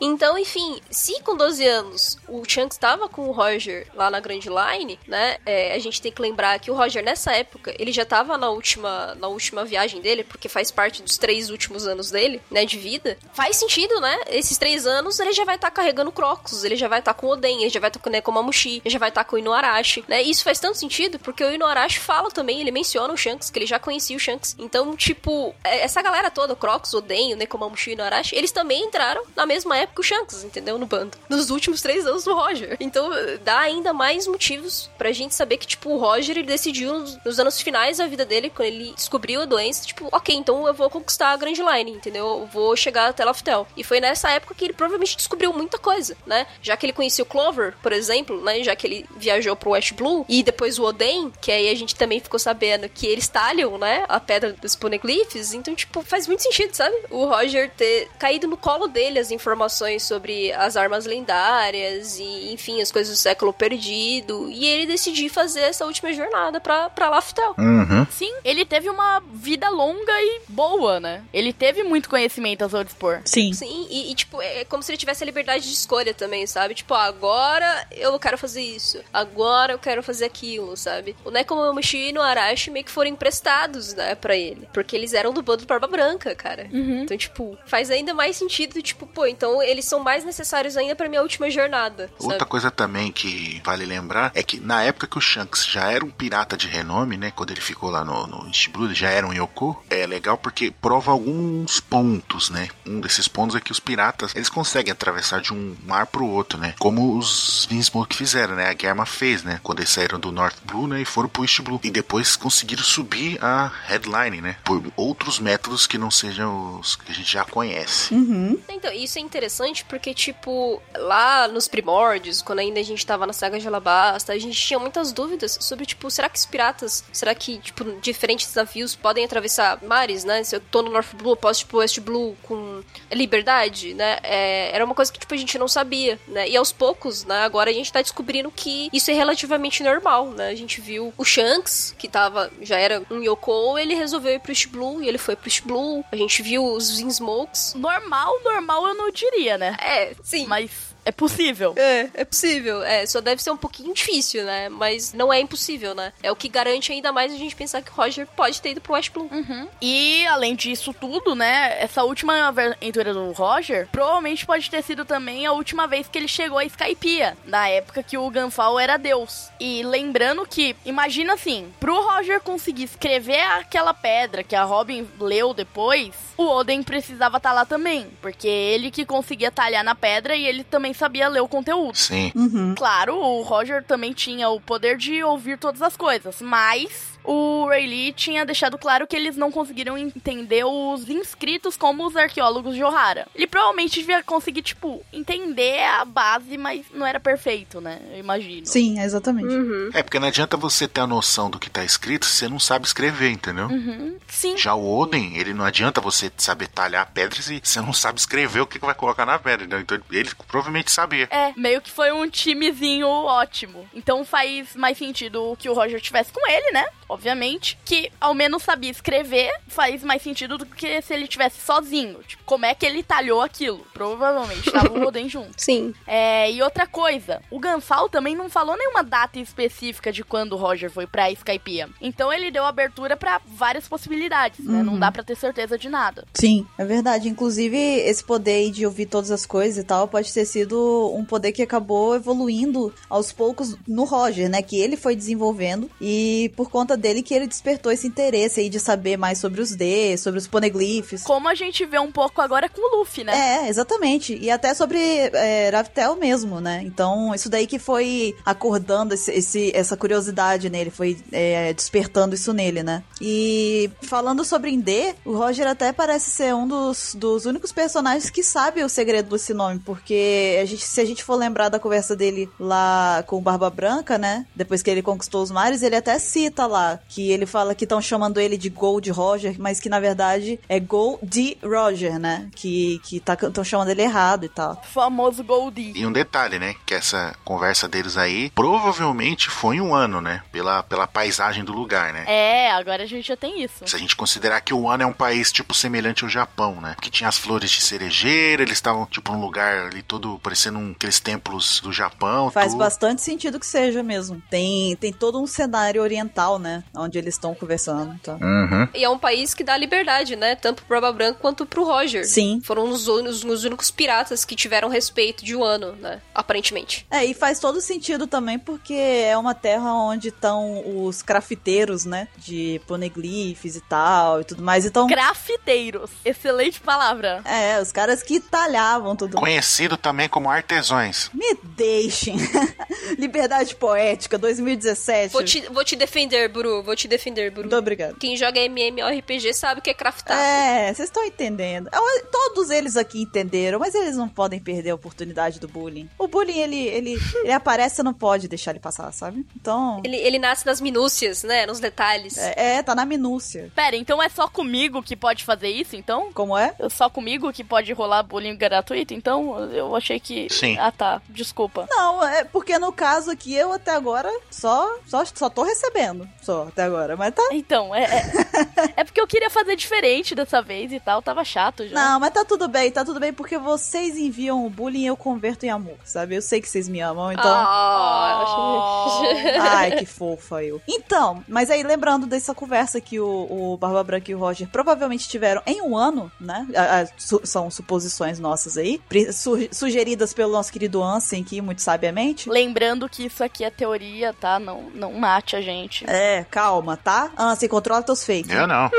Então, enfim, se com 12 anos o Shanks estava com o Roger lá na Grand Line, né? é, a gente tem que lembrar que o Roger, nessa época, ele já tava na última, na última viagem dele, porque faz parte dos três últimos anos dele, né? De vida. Faz sentido, né? Esses três anos ele já vai estar carregando Crocus, ele já vai estar com o Oden, ele já vai estar com o Nekomamushi, ele já vai estar com o Inuarashi, né? Isso faz tanto sentido porque o Inuarashi fala também, ele menciona o Shanks, que ele já conhecia o Shanks. Então, tipo, é- essa galera toda, Crocus, Oden o Nekomamushi e o Arashi, eles também entraram na mesma época que o Shanks, entendeu? No bando. Nos últimos três anos do Roger. Então dá ainda mais motivos pra gente saber que, tipo, o Roger ele decidiu nos, nos anos finais da vida dele, quando ele descobriu a doença, tipo, ok, então eu vou conquistar a Grand Line, entendeu? Eu vou chegar até Loftel. E foi nessa época que ele provavelmente descobriu muita coisa, né? Já que ele conhecia o Clover, por exemplo, né? Já que ele viajou pro West Blue e depois o Oden, que aí a gente também ficou sabendo que eles talham, né? A pedra dos poneglyphs. Então, tipo, faz muito sentido, sabe? O Roger ter caído no colo dele as informações sobre as armas lendárias e, enfim, as coisas do século perdido. E ele decidir fazer essa última jornada pra, pra Laftel. Uhum. Sim, ele teve uma vida longa e boa, né? Ele teve muito conhecimento a seu dispor. Sim. Sim, e, e, tipo, é como se ele tivesse a liberdade de escolha também, sabe? Tipo, ah, agora eu quero fazer isso, agora eu quero fazer aquilo, sabe? O Nekomamushi e o Arashi meio que foram emprestados, né, pra ele. Porque eles eram do bando Barba Branca, cara. Uhum. Então, tipo, faz ainda mais sentido, tipo, pô, então eles são mais necessários ainda pra minha última jornada, Outra sabe? coisa também que vale lembrar é que na época que o Shanks já era um pirata de renome, né? Quando ele ficou lá no, no East Blue, ele já era um Yoko. É legal porque prova alguns pontos, né? Um desses pontos é que os piratas, eles conseguem atravessar de um mar pro outro, né? Como os Vinsmoke fizeram, né? A Germa fez, né? Quando eles saíram do North Blue, né? E foram pro East Blue. E depois conseguiram subir a headline, né? Por outros métodos que não sejam os que a gente já conhece. Uhum. Então, isso é interessante porque, tipo, lá nos primórdios, quando ainda a gente tava na saga de Alabasta, a gente tinha muitas dúvidas sobre, tipo, será que os piratas, será que, tipo, diferentes navios podem atravessar mares, né? Se eu tô no North Blue, eu posso, tipo, West Blue com liberdade, né? É, era uma coisa que, tipo, a gente não sabia, né? E aos poucos, né, agora a gente tá descobrindo que isso é relativamente normal, né? A gente viu o Shanks, que tava, já era um Yoko, ele resolveu ir pro East Blue e ele foi pro East Blue. A gente viu os Vinsmokes. Normal, normal eu não diria, né? É, sim. Mas é possível. É, é possível. É, só deve ser um pouquinho difícil, né? Mas não é impossível, né? É o que garante ainda mais a gente pensar que o Roger pode ter ido pro West Blue. Uhum. E além disso tudo, né? Essa última aventura do Roger provavelmente pode ter sido também a última vez que ele chegou a Skypiea, na época que o Gunfall era Deus. E lembrando que, imagina assim, pro Roger conseguir escrever aquela pedra que a Robin leu depois, o Oden precisava estar lá também, porque ele que conseguia talhar na pedra e ele também sabia ler o conteúdo. Sim. Uhum. Claro, o Roger também tinha o poder de ouvir todas as coisas, mas o Rayleigh tinha deixado claro que eles não conseguiram entender os inscritos como os arqueólogos de Ohara. Ele provavelmente devia conseguir, tipo, entender a base, mas não era perfeito, né? Eu imagino. Sim, exatamente. Uhum. É, porque não adianta você ter a noção do que tá escrito se você não sabe escrever, entendeu? Uhum. Sim. Já o Oden, ele não adianta você saber talhar pedras se você não sabe escrever o que que vai colocar na pedra, entendeu? Então ele provavelmente sabia. É, meio que foi um timezinho ótimo. Então faz mais sentido que o Roger tivesse com ele, né? Obviamente. Que ao menos sabia escrever, faz mais sentido do que se ele tivesse sozinho. Tipo, como é que ele talhou aquilo? Provavelmente tava o Oden junto. Sim. É, e outra coisa, o Gunfall também não falou nenhuma data específica de quando o Roger foi pra Skypiea. Então ele deu abertura pra várias possibilidades, né? Não dá pra ter certeza de nada. Sim, é verdade. Inclusive, esse poder de ouvir todas as coisas e tal pode ter sido um poder que acabou evoluindo aos poucos no Roger, né? Que ele foi desenvolvendo e por conta dele que ele despertou esse interesse aí de saber mais sobre os D, sobre os poneglyphs. Como a gente vê um pouco agora com o Luffy, né? É, exatamente. E até sobre é, Raftel mesmo, né? Então, isso daí que foi acordando esse, esse- essa curiosidade nele, foi é, despertando isso nele, né? E falando sobre Indê, o Roger até parece ser um dos, dos únicos personagens que sabe o segredo desse nome, porque a gente, se a gente for lembrar da conversa dele lá com o Barba Branca, né? Depois que ele conquistou os mares, ele até cita lá que ele fala que estão chamando ele de Gold Roger, mas que na verdade é Gold Roger, né? Que que tá estão chamando ele errado e tal. Famoso Goldie. E um detalhe, né? Que essa conversa deles aí provavelmente foi em um ano, né? Pela, pela paisagem do lugar, né? É, agora a gente já tem isso. Se a gente considerar que o ano é um país, tipo, semelhante ao Japão, né? Que tinha as flores de cerejeira, eles estavam, tipo, num lugar ali todo parecendo um, aqueles templos do Japão. Faz tudo. bastante sentido que seja mesmo. Tem, tem todo um cenário oriental, né? Né? Onde eles estão conversando. Tá. Uhum. E é um país que dá liberdade, né? Tanto pro Barba Branca quanto pro Roger. Sim. Foram os, os, os únicos piratas que tiveram respeito de um ano, né? Aparentemente. É, e faz todo sentido também porque é uma terra onde estão os crafiteiros, né? De poneglyphs e tal e tudo mais. Então, Grafiteiros. Excelente palavra. é, os caras que talhavam tudo. Conhecido também como artesões. Me deixem. Liberdade poética, 2017. Vou te, vou te defender, Buru. Vou te defender, Buru. Muito obrigado. Quem joga MMORPG sabe o que é craftar. É, vocês estão entendendo. Eu- Todos eles aqui entenderam, mas eles não podem perder a oportunidade do bullying. O bullying, ele, ele, ele aparece, você não pode deixar ele passar, sabe? Então. Ele, ele nasce nas minúcias, né? Nos detalhes. É, é, tá na minúcia. Pera, então é só comigo que pode fazer isso, então? Como é? É Só comigo que pode rolar bullying gratuito? Então, eu achei que... Sim. Ah, tá. Desculpa. Não, é porque no caso aqui eu até agora só, só, só tô recebendo. Só até agora. Mas tá. Então, é... É, é porque eu queria fazer diferente dessa vez e tal. Tava chato já. Não, mas tá tudo bem, tá tudo bem, porque vocês enviam o bullying e eu converto em amor, sabe? Eu sei que vocês me amam, então. Ah, Oh. Ai, que fofa eu. Então, mas aí lembrando dessa conversa que o, o Barba Branca e o Roger provavelmente tiveram em um ano, né? A- a- su- são suposições nossas aí, su- sugeridas pelo nosso querido Ansem aqui, muito sabiamente. Lembrando que isso aqui é teoria, tá? Não, não mate a gente. É, calma, tá? Ansem, controla teus fakes. Eu não.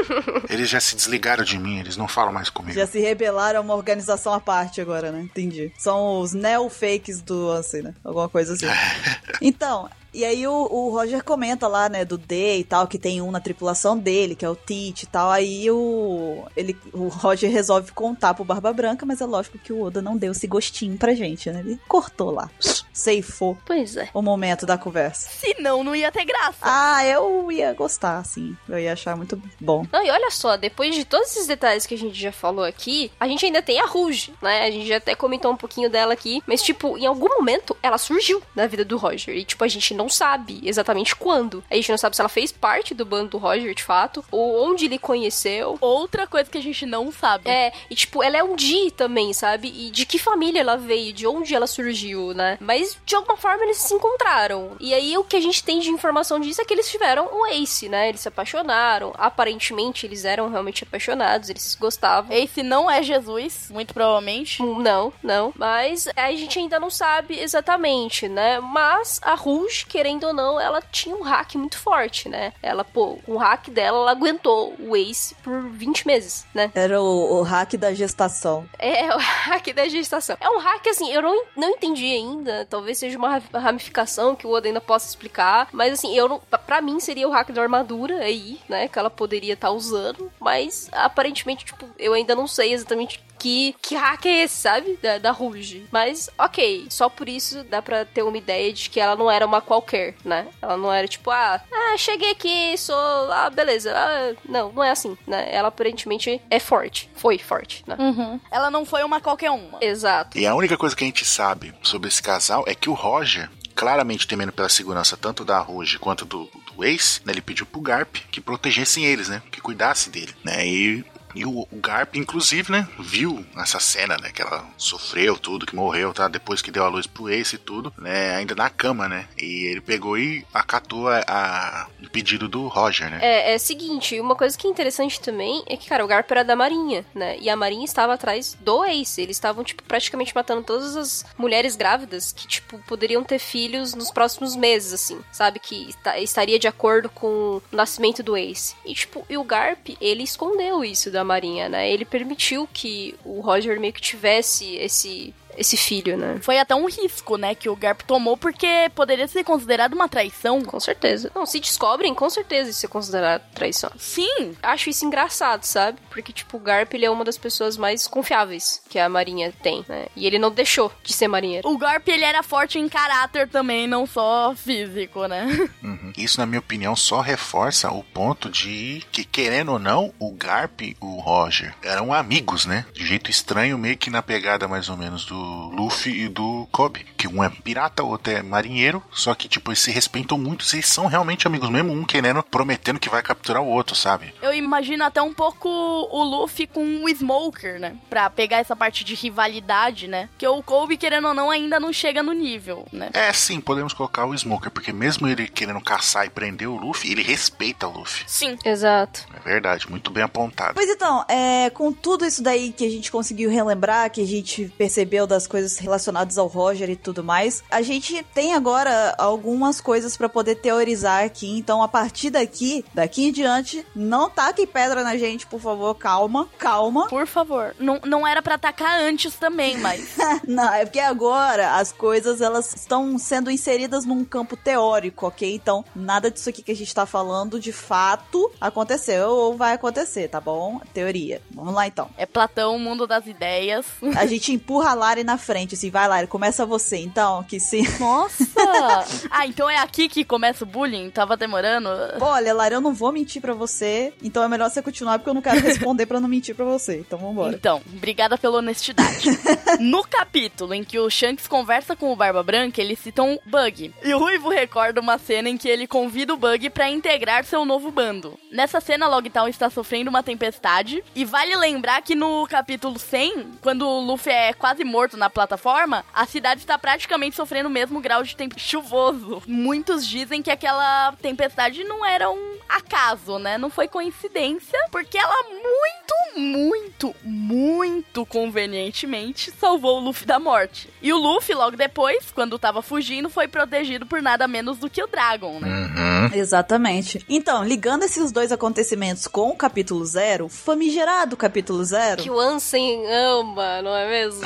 Eles já se desligaram de mim, eles não falam mais comigo. Já se rebelaram a uma organização à parte agora, né? Entendi. São os neo-fakes do Ansem, né? Alguma coisa assim. Então, e aí o, o Roger comenta lá, né, do D e tal, que tem um na tripulação dele, que é o Tite e tal. Aí o, ele, o Roger resolve contar pro Barba Branca, mas é lógico que o Oda não deu esse gostinho pra gente, né? Ele cortou lá, ceifou Pois é. o momento da conversa. Senão não ia ter graça. Ah, eu ia gostar, assim. Eu ia achar muito bom. Não, e olha só, depois de todos esses detalhes que a gente já falou aqui, a gente ainda tem a Rouge, né? A gente já até comentou um pouquinho dela aqui, mas, tipo, em algum momento ela surgiu na vida do Roger. E, tipo, a gente não sabe exatamente quando. A gente não sabe se ela fez parte do bando do Roger, de fato, ou onde ele conheceu. Outra coisa que a gente não sabe. É, e tipo, ela é um Di também, sabe? E de que família ela veio, de onde ela surgiu, né? Mas de alguma forma eles se encontraram. E aí o que a gente tem de informação disso é que eles tiveram um ace, né? Eles se apaixonaram. Aparentemente eles eram realmente apaixonados, eles gostavam. Esse não é Jesus, muito provavelmente. Não, não. Mas a gente ainda não sabe exatamente, né? Mas a Rouge, querendo ou não, ela tinha um hack muito forte, né? Ela, pô, com o hack dela, ela aguentou o Ace por 20 meses, né? Era o, o hack da gestação. É, o hack da gestação. É um hack, assim, eu não, não entendi ainda. Talvez seja uma ra- ramificação que o Oda ainda possa explicar. Mas, assim, eu não, pra- mim seria o hack da armadura aí, né? Que ela poderia estar usando. Mas, aparentemente, tipo, eu ainda não sei exatamente que, que hack é esse, sabe? Da, da Rouge. Mas, ok. Só por isso dá pra ter uma ideia de que ela não era uma qualquer, né? Ela não era tipo, ah, ah cheguei aqui, sou. Ah, beleza. Ah, não, não é assim, né? Ela aparentemente é forte. Foi forte, né? Uhum. Ela não foi uma qualquer uma. Exato. E a única coisa que a gente sabe sobre esse casal é que o Roger, claramente temendo pela segurança tanto da Rouge quanto do, do Ace, né, ele pediu pro Garp que protegessem eles, né? Que cuidasse dele, né? E, e o, o Garp, inclusive, né, viu essa cena, né? Que ela sofreu tudo, que morreu, tá? Depois que deu a luz pro Ace e tudo, né? Ainda na cama, né? E ele pegou e acatou a, a- o pedido do Roger, né? É, é seguinte, uma coisa que é interessante também é que, cara, o Garp era da Marinha, né? E a Marinha estava atrás do Ace. Eles estavam, tipo, praticamente matando todas as mulheres grávidas que, tipo, poderiam ter filhos nos próximos meses, assim, sabe? Que esta- estaria de acordo com o nascimento do Ace. E, tipo, e o Garp, ele escondeu isso da Marinha, né? Ele permitiu que o Roger meio que tivesse esse, esse filho, né? Foi até um risco, né, que o Garp tomou, porque poderia ser considerado uma traição. Com certeza. Não, se descobrem, com certeza isso é considerado traição. Sim, acho isso engraçado, sabe? Porque, tipo, o Garp, ele é uma das pessoas mais confiáveis que a Marinha tem, né? E ele não deixou de ser marinheiro. o Garp ele era forte em caráter também, não só físico, né? Uhum. Isso, na minha opinião, só reforça o ponto de que, querendo ou não, o Garp e o Roger eram amigos, né? De jeito estranho, meio que na pegada mais ou menos do Luffy e do Kobe. Que um é pirata, o outro é marinheiro. Só que, tipo, eles se respeitam muito. Eles são realmente amigos mesmo. Um querendo, prometendo que vai capturar o outro, sabe? Eu imagino até um pouco o Luffy com o Smoker, né? Pra pegar essa parte de rivalidade, né? Que o Kobe, querendo ou não, ainda não chega no nível, né? É, sim, podemos colocar o Smoker. Porque mesmo ele querendo caçar e prender o Luffy, ele respeita o Luffy. Sim. Exato. É verdade, muito bem apontado. Pois então, é, com tudo isso daí que a gente conseguiu relembrar, que a gente percebeu das coisas relacionadas ao Roger e tudo mais, a gente tem agora algumas coisas pra poder teorizar aqui. Então, a partir daqui, daqui em diante, não taquem pedra na gente, por favor, calma, calma. Por favor. Não, não era pra atacar antes também, mas. Não, é porque agora as coisas elas estão sendo inseridas num campo teórico, ok? Então, nada disso aqui que a gente tá falando de fato aconteceu ou vai acontecer, tá bom? Teoria. Vamos lá então. é Platão, mundo das ideias. A gente empurra a Na frente, assim, vai Lari, começa você, então, que se. Nossa! ah, então é aqui que começa o bullying? Tava demorando? Olha, Lari, eu não vou mentir pra você, então é melhor você continuar porque eu não quero responder pra não mentir pra você. Então vambora. Então, obrigada pela honestidade. no capítulo em que o Shanks conversa com o Barba Branca, eles citam o Bug. E o Ruivo recorda uma cena em que ele convida o Bug pra integrar seu novo bando. Nessa cena, Logtown está sofrendo uma tempestade. E vale lembrar que no capítulo 100, quando o Luffy é quase morto na plataforma, a cidade está praticamente sofrendo o mesmo grau de tempo chuvoso. Muitos dizem que aquela tempestade não era um acaso, né? Não foi coincidência, porque ela muito, muito, muito convenientemente salvou o Luffy da morte. E o Luffy, logo depois, quando tava fugindo, foi protegido por nada menos do que o Dragon, né? Uhum. Exatamente. Então, ligando esses dois acontecimentos com o capítulo zero, famigerado capítulo zero. Que o Ansem ama, não é mesmo?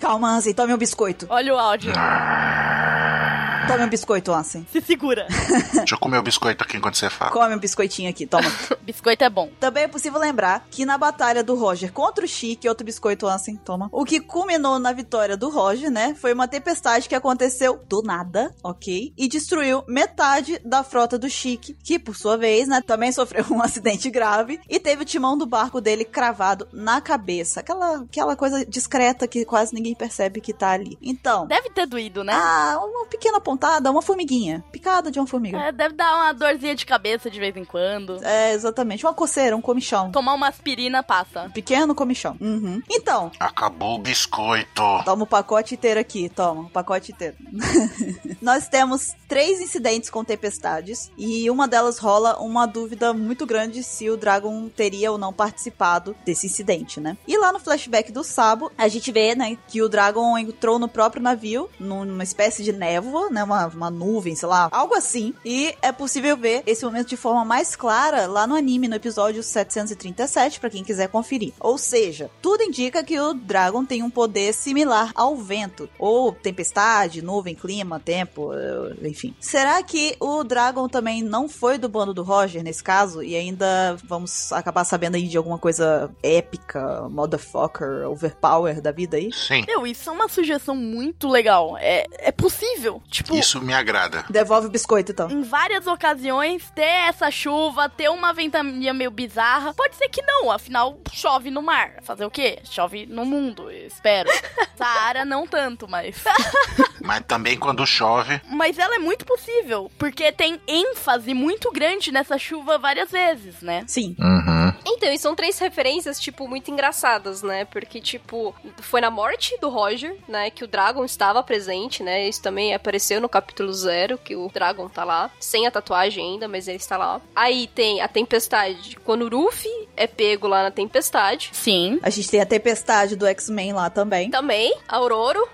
Calma, Ansem, tome um biscoito. Olha o áudio. Tome um biscoito, Ansem. Se segura. Deixa eu comer o biscoito aqui enquanto você fala. Come um biscoitinho aqui, toma. Biscoito é bom. Também é possível lembrar que na batalha do Roger contra o Chique, outro biscoito Ansem, toma. O que culminou na vitória do Roger, né? Foi uma tempestade que aconteceu do nada, ok? E destruiu metade da frota do Chique, que por sua vez, né, também sofreu um acidente grave e teve o timão do barco dele cravado na cabeça. Aquela, aquela coisa discreta que quase ninguém percebe que tá ali. Então. Deve ter doído, né? Ah, uma pequena pontada, uma formiguinha. Picada de uma formiga. É, deve dar uma dorzinha de cabeça de vez em quando. É, exatamente. Uma coceira, um comichão. Tomar uma aspirina passa. Pequeno comichão. Uhum. Então, Acabou o biscoito. toma o pacote inteiro aqui, toma, o pacote inteiro. Nós temos três incidentes com tempestades e uma delas rola uma dúvida muito grande se o Dragon teria ou não participado desse incidente, né? E lá no flashback do Sabo, a gente vê, né, que o Dragon entrou no próprio navio, numa espécie de névoa, né, uma, uma nuvem, sei lá, algo assim. E é possível ver esse momento de forma mais clara lá no anime, no episódio 737, pra quem quiser conferir. Ou seja, tudo indica que o Dragon tem um poder similar ao vento, ou tempestade, nuvem, clima, tempo, eh, enfim. Será que o Dragon também não foi do bando do Roger nesse caso? E ainda vamos acabar sabendo aí de alguma coisa épica, motherfucker, overpower da vida aí? Sim. Meu, isso é uma sugestão muito legal. É, é possível. Tipo, Isso me agrada. Devolve o biscoito então. em várias ocasiões, ter essa chuva, ter uma ventania meio bizarra. Pode ser que não, afinal, chove no mar. Fazer o quê? Chove no mundo, espero. Saara não tanto, mas. Mas também quando chove. mas ela é muito possível, porque tem ênfase muito grande nessa chuva várias vezes, né? Sim. Uhum. Então, e são três referências, tipo, muito engraçadas, né? Porque, tipo, foi na morte do Roger, né? Que o Dragon estava presente, né? Isso também apareceu no capítulo zero, que o Dragon tá lá. Sem a tatuagem ainda, mas ele está lá. Aí tem a tempestade, quando o Ruffy é pego lá na tempestade. Sim. A gente tem a tempestade do X-Men lá também. Também, Auroro.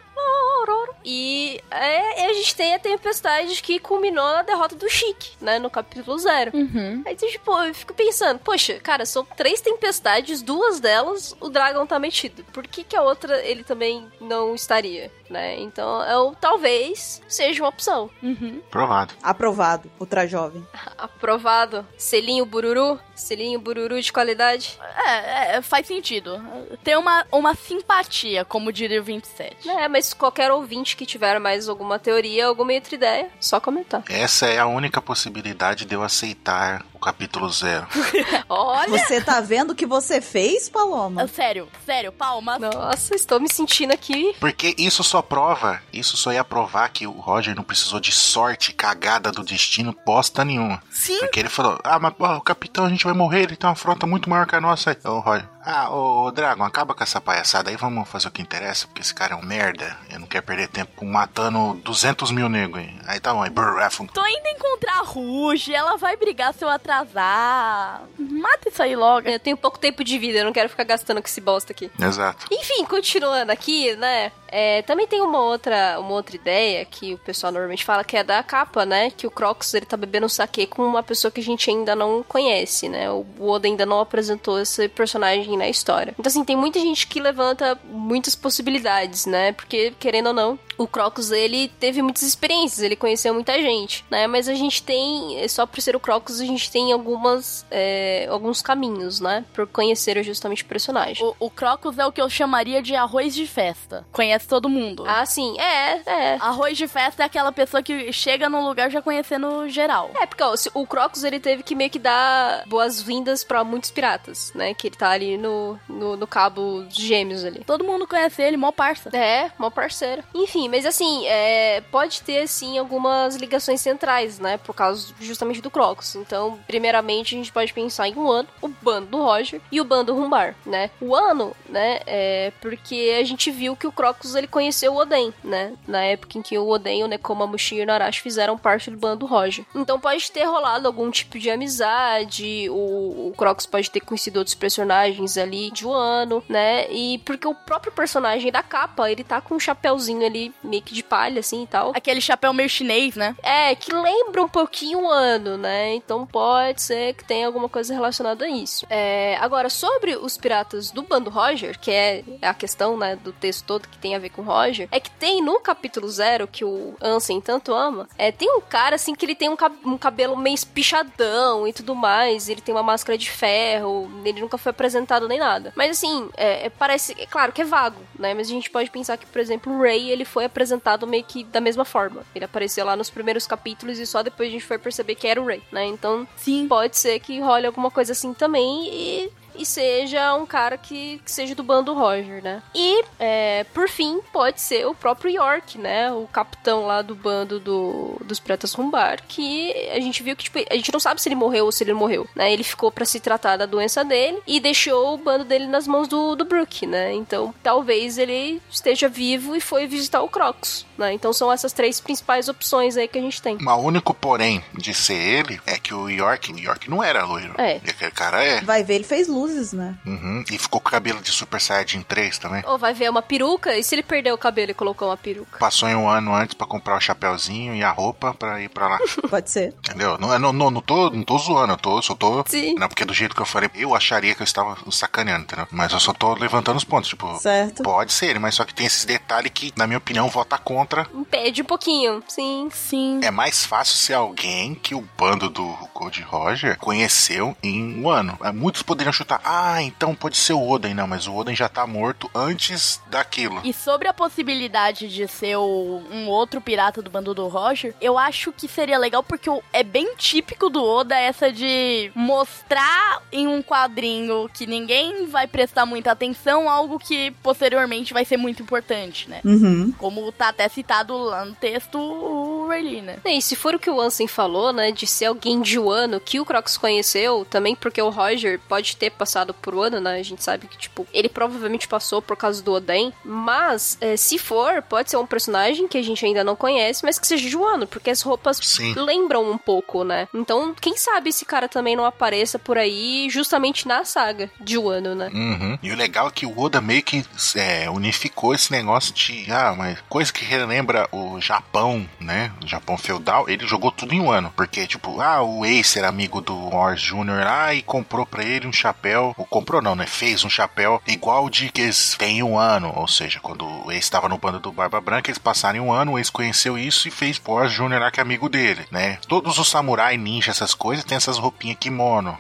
Auroro. E é, a gente tem a tempestade que culminou na derrota do Chique, né? No capítulo zero. Uhum. Aí, tipo, eu fico pensando, poxa, cara, são três tempestades, duas delas o Dragon tá metido. Por que que a outra ele também não estaria, né? Então, eu, talvez seja uma opção. Uhum. Provado. Aprovado, ultra jovem. Aprovado. Selinho bururu, selinho bururu de qualidade. É, é, faz sentido. Tem uma, uma simpatia, como diria o 27. É, mas qualquer ouvinte que tiver mais alguma teoria, alguma outra ideia, só comentar. Essa é a única possibilidade de eu aceitar capítulo zero. Olha! Você tá vendo o que você fez, Paloma? Sério, sério, palmas. Nossa, estou me sentindo aqui. Porque isso só prova, isso só ia provar que o Roger não precisou de sorte, cagada do destino, bosta nenhuma. Sim. Porque ele falou, ah, mas ó, o capitão, a gente vai morrer, ele tem uma frota muito maior que a nossa. Ô, Roger, ah, ô, ô, Dragon, acaba com essa palhaçada aí, vamos fazer o que interessa, porque esse cara é um merda, eu não quero perder tempo matando 200 mil negros aí. Aí tá bom, aí brrr, afunda. Tô indo encontrar a Ruge, ela vai brigar se eu atrasar. Mata isso aí logo. Eu tenho pouco tempo de vida, eu não quero ficar gastando com esse bosta aqui. Exato. Enfim, continuando aqui, né? É, também tem uma outra, uma outra ideia que o pessoal normalmente fala que é da capa, né? Que o Crocs ele tá bebendo saque com uma pessoa que a gente ainda não conhece, né? O Oda ainda não apresentou esse personagem na história. Então, assim, tem muita gente que levanta muitas possibilidades, né? Porque, querendo ou não, o Crocus, ele teve muitas experiências, ele conheceu muita gente, né? Mas a gente tem, só por ser o Crocus, a gente tem algumas, é, alguns caminhos, né? Por conhecer justamente o personagem. O, o Crocus é o que eu chamaria de arroz de festa. Conhece todo mundo. Ah, sim, é, é. Arroz de festa é aquela pessoa que chega num lugar já conhecendo geral. É, porque ó, o Crocus ele teve que meio que dar boas-vindas pra muitos piratas, né? Que ele tá ali no, no, no cabo dos gêmeos ali. Todo mundo conhece ele, mó parça. É, mó parceiro. Enfim, mas assim, é, pode ter, assim, algumas ligações centrais, né? Por causa justamente do Crocus. Então, primeiramente, a gente pode pensar em um ano, o bando do Roger e o bando Rumbar, né? O ano, né, é porque a gente viu que o Crocus, ele conheceu o Oden, né? Na época em que o Oden, o Nekomamushi e o Narashi fizeram parte do bando Roger. Então, pode ter rolado algum tipo de amizade, o, o Crocus pode ter conhecido outros personagens ali de um ano, né? E porque o próprio personagem da capa, ele tá com um chapéuzinho ali, meio que de palha, assim e tal. Aquele chapéu meio chinês, né? É, que lembra um pouquinho o ano, né? Então pode ser que tenha alguma coisa relacionada a isso. É, agora, sobre os piratas do bando Roger, que é a questão, né, do texto todo que tem a ver com Roger, é que tem no capítulo zero, que o Ansem tanto ama, é, tem um cara, assim, que ele tem um, cab- um cabelo meio espichadão e tudo mais, ele tem uma máscara de ferro, ele nunca foi apresentado nem nada. Mas, assim, é, é, parece, é claro que é vago, né? Mas a gente pode pensar que, por exemplo, o Ray, ele foi apresentado meio que da mesma forma. Ele apareceu lá nos primeiros capítulos e só depois a gente foi perceber que era o Ray, né? Então, Sim. pode ser que role alguma coisa assim também e, e seja um cara que, que seja do bando Roger, né? E, é, por fim, pode ser o próprio York, né? O capitão lá do bando do, dos Piratas Rumbar, que a gente viu que, tipo, a gente não sabe se ele morreu ou se ele não morreu, né? Ele ficou pra se tratar da doença dele e deixou o bando dele nas mãos do, do Brook, né? Então, talvez ele esteja vivo e foi visitar o Crocs, né? Então, são essas três principais opções aí que a gente tem. Mas o único porém de ser ele é que o York, o York não era loiro. É. E aquele cara é. Vai ver, ele fez luzes, né? Uhum. E ficou com o cabelo de Super Saiyajin 3 também. Ou vai ver uma peruca, e se ele perdeu o cabelo e colocou uma peruca? Passou em um ano antes pra comprar o chapéuzinho e a roupa pra ir pra lá. Pode ser. Entendeu? Não, é- não, não, não, tô, não tô zoando, eu tô, só tô. Sim. Não, porque do jeito que eu falei, eu acharia que eu estava sacaneando, entendeu? Mas eu só tô levantando os pontos. Tipo, Certo. pode ser ele, mas só que tem esses detalhes que, na minha opinião, vota contra. Impede um pouquinho, sim. Sim. É mais fácil ser alguém que o bando do Gold Roger conheceu em um ano. Muitos poderiam chutar, ah, então pode ser o Oden. Não, mas o Oden já tá morto antes daquilo. E sobre a possibilidade de ser o- um outro pirata do bando do Roger, eu acho que seria legal porque é bem típico do Oda essa de mostrar em um quadrinho que ninguém vai prestar muita atenção algo que posteriormente vai ser muito importante, né? Uhum. Como tá até citado lá no texto o Rayleigh, né? E se for o que o Ansem falou, né, de ser alguém de Wano que o Crocs conheceu, também porque o Roger pode ter passado por Wano, né, a gente sabe que, tipo, ele provavelmente passou por causa do Oden, mas, é, se for, pode ser um personagem que a gente ainda não conhece, mas que seja de Wano, porque as roupas Sim. lembram um pouco, né? Então, quem sabe esse cara também não apareça por aí justamente na saga de Wano, né? Uhum. E o legal é que o Oda meio que é, unificou esse negócio de, ah, mas coisa que relembra o Japão, né? O Japão feudal, ele jogou tudo em um ano. Porque, tipo, ah, o Ace era amigo do Wars Jr. lá e comprou pra ele um chapéu chapéu, ou comprou não, né? Fez um chapéu igual de que eles têm um ano, ou seja, quando o ex estava no bando do Barba Branca, eles passaram um ano, o ex conheceu isso e fez Boar Júnior lá que é amigo dele, né? Todos os samurai, ninja, essas coisas, tem essas roupinhas kimono.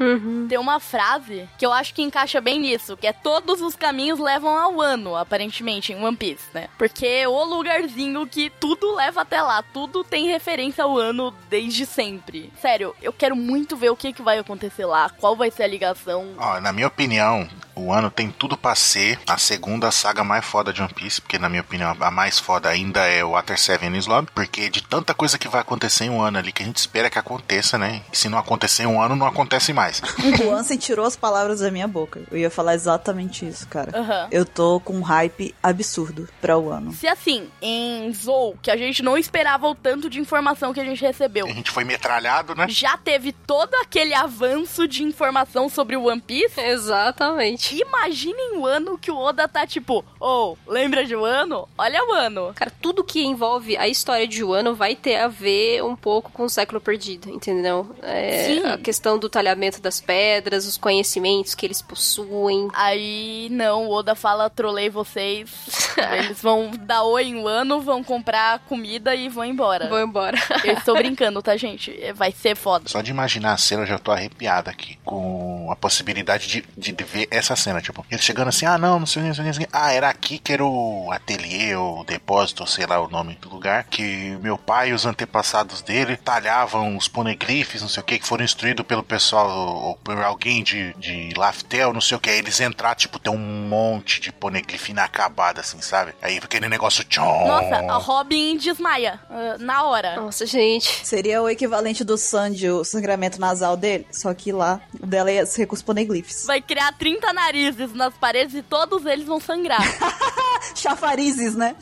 Tem uma frase que eu acho que encaixa bem nisso, que é todos os caminhos levam ao ano, aparentemente, em One Piece, né? Porque é o lugarzinho que tudo leva até lá, tudo tem referência ao ano desde sempre. Sério, eu quero muito ver o que, que vai acontecer lá, qual vai ser a ligação. Ó, na minha opinião, o ano tem tudo pra ser a segunda saga mais foda de One Piece, porque na minha opinião a mais foda ainda é o Water Seven Lobby, porque de tanta coisa que vai acontecer em um ano ali que a gente espera que aconteça, né? E se não acontecer em um ano, não acontece mais. O Ansem tirou as palavras da minha boca. Eu ia falar exatamente isso, cara. Aham. Eu tô com um hype absurdo pra o ano. Se assim, em Zou, que a gente não esperava o tanto de informação que a gente recebeu, A gente foi metralhado, né? já teve todo aquele avanço de informação sobre o One Piece. Exatamente. Imaginem o ano que o Oda tá tipo, oh, lembra de Wano? Olha o ano. Cara, tudo que envolve a história de Wano vai ter a ver um pouco com o século perdido, entendeu? É, Sim. A questão do talhamento das pedras, os conhecimentos que eles possuem. Aí, não, o Oda fala, trolei vocês. Eles vão dar oi em Wano, vão comprar comida e vão embora. Vou embora. Eu estou brincando, tá, gente? Vai ser foda. Só de imaginar a cena, eu já tô arrepiado aqui. Com a possibilidade de, de ver essa cena. Tipo, ele chegando assim, ah, não, não sei o que, não sei não sei o que. Ah, era aqui que era o ateliê, o depósito, sei lá o nome do lugar. Que meu pai e os antepassados dele talhavam os poneglyphs, não sei o que, que foram instruídos pelo pessoal, ou por alguém de, de Laftel, não sei o que. Aí eles entraram, tipo, tem um monte de poneglyph inacabado, assim, sabe? Aí aquele negócio tchon. Nossa, a Robin desmaia. ah, na hora. Nossa, gente. Seria o equivalente do Sanji, o sangramento nasal dele, só que lá o dela ia ser com os poneglyphs. Vai criar 30 narizes nas paredes e todos eles vão sangrar. Chafarizes, né?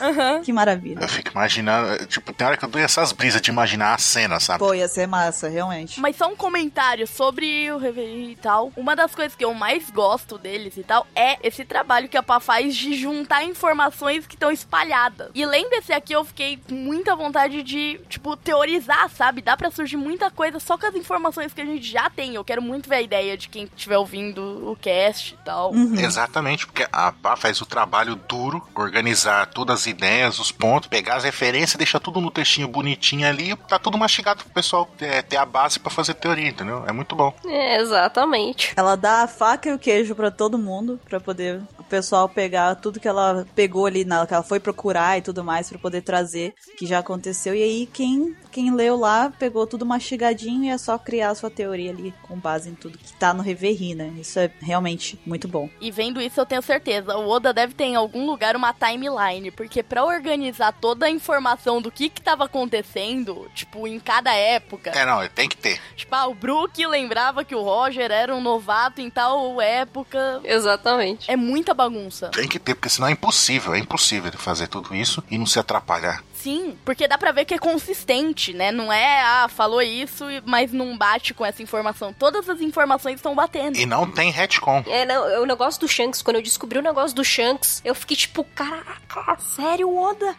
Aham. Que maravilha. Eu fico imaginando, tipo, tem hora que eu dou essas brisas de imaginar a cena, sabe? Pô, ia ser massa, realmente. Mas só um comentário sobre o Reverie e tal. Uma das coisas que eu mais gosto deles e tal é esse trabalho que a Pá faz de juntar informações que estão espalhadas. E lendo esse aqui, eu fiquei com muita vontade de, tipo, teorizar, sabe? Dá pra surgir muita coisa só com as informações que a gente já tem. Eu quero muito ver a ideia de quem estiver ouvindo o cast e tal. Exatamente, porque a Pá faz o trabalho duro, organizar todas as ideias, os pontos, pegar as referências, deixar tudo no textinho bonitinho ali, tá tudo mastigado pro pessoal ter, ter a base pra fazer teoria, entendeu? É muito bom. É, exatamente. Ela dá a faca e o queijo pra todo mundo, pra poder o pessoal pegar tudo que ela pegou ali, na, que ela foi procurar e tudo mais, pra poder trazer, que já aconteceu. E aí, quem, quem leu lá, pegou tudo mastigadinho e é só criar a sua teoria ali, com base em tudo que tá no Reverie, né? Isso é realmente muito bom. E vendo isso, eu tenho certeza. O Oda deve ter em algum lugar uma timeline. Porque pra organizar toda a informação do que que tava acontecendo, tipo, em cada época. É, não, tem que ter. Tipo, ah, o Brook lembrava que o Roger era um novato em tal época. Exatamente. É muita bagunça. Tem que ter, porque senão é impossível, é impossível ele fazer tudo isso e não se atrapalhar. Sim, porque dá pra ver que é consistente, né? Não é, ah, falou isso, mas não bate com essa informação. Todas as informações estão batendo. E não tem retcon. É, não, o negócio do Shanks, quando eu descobri o negócio do Shanks, eu fiquei tipo, caraca, sério, Oda?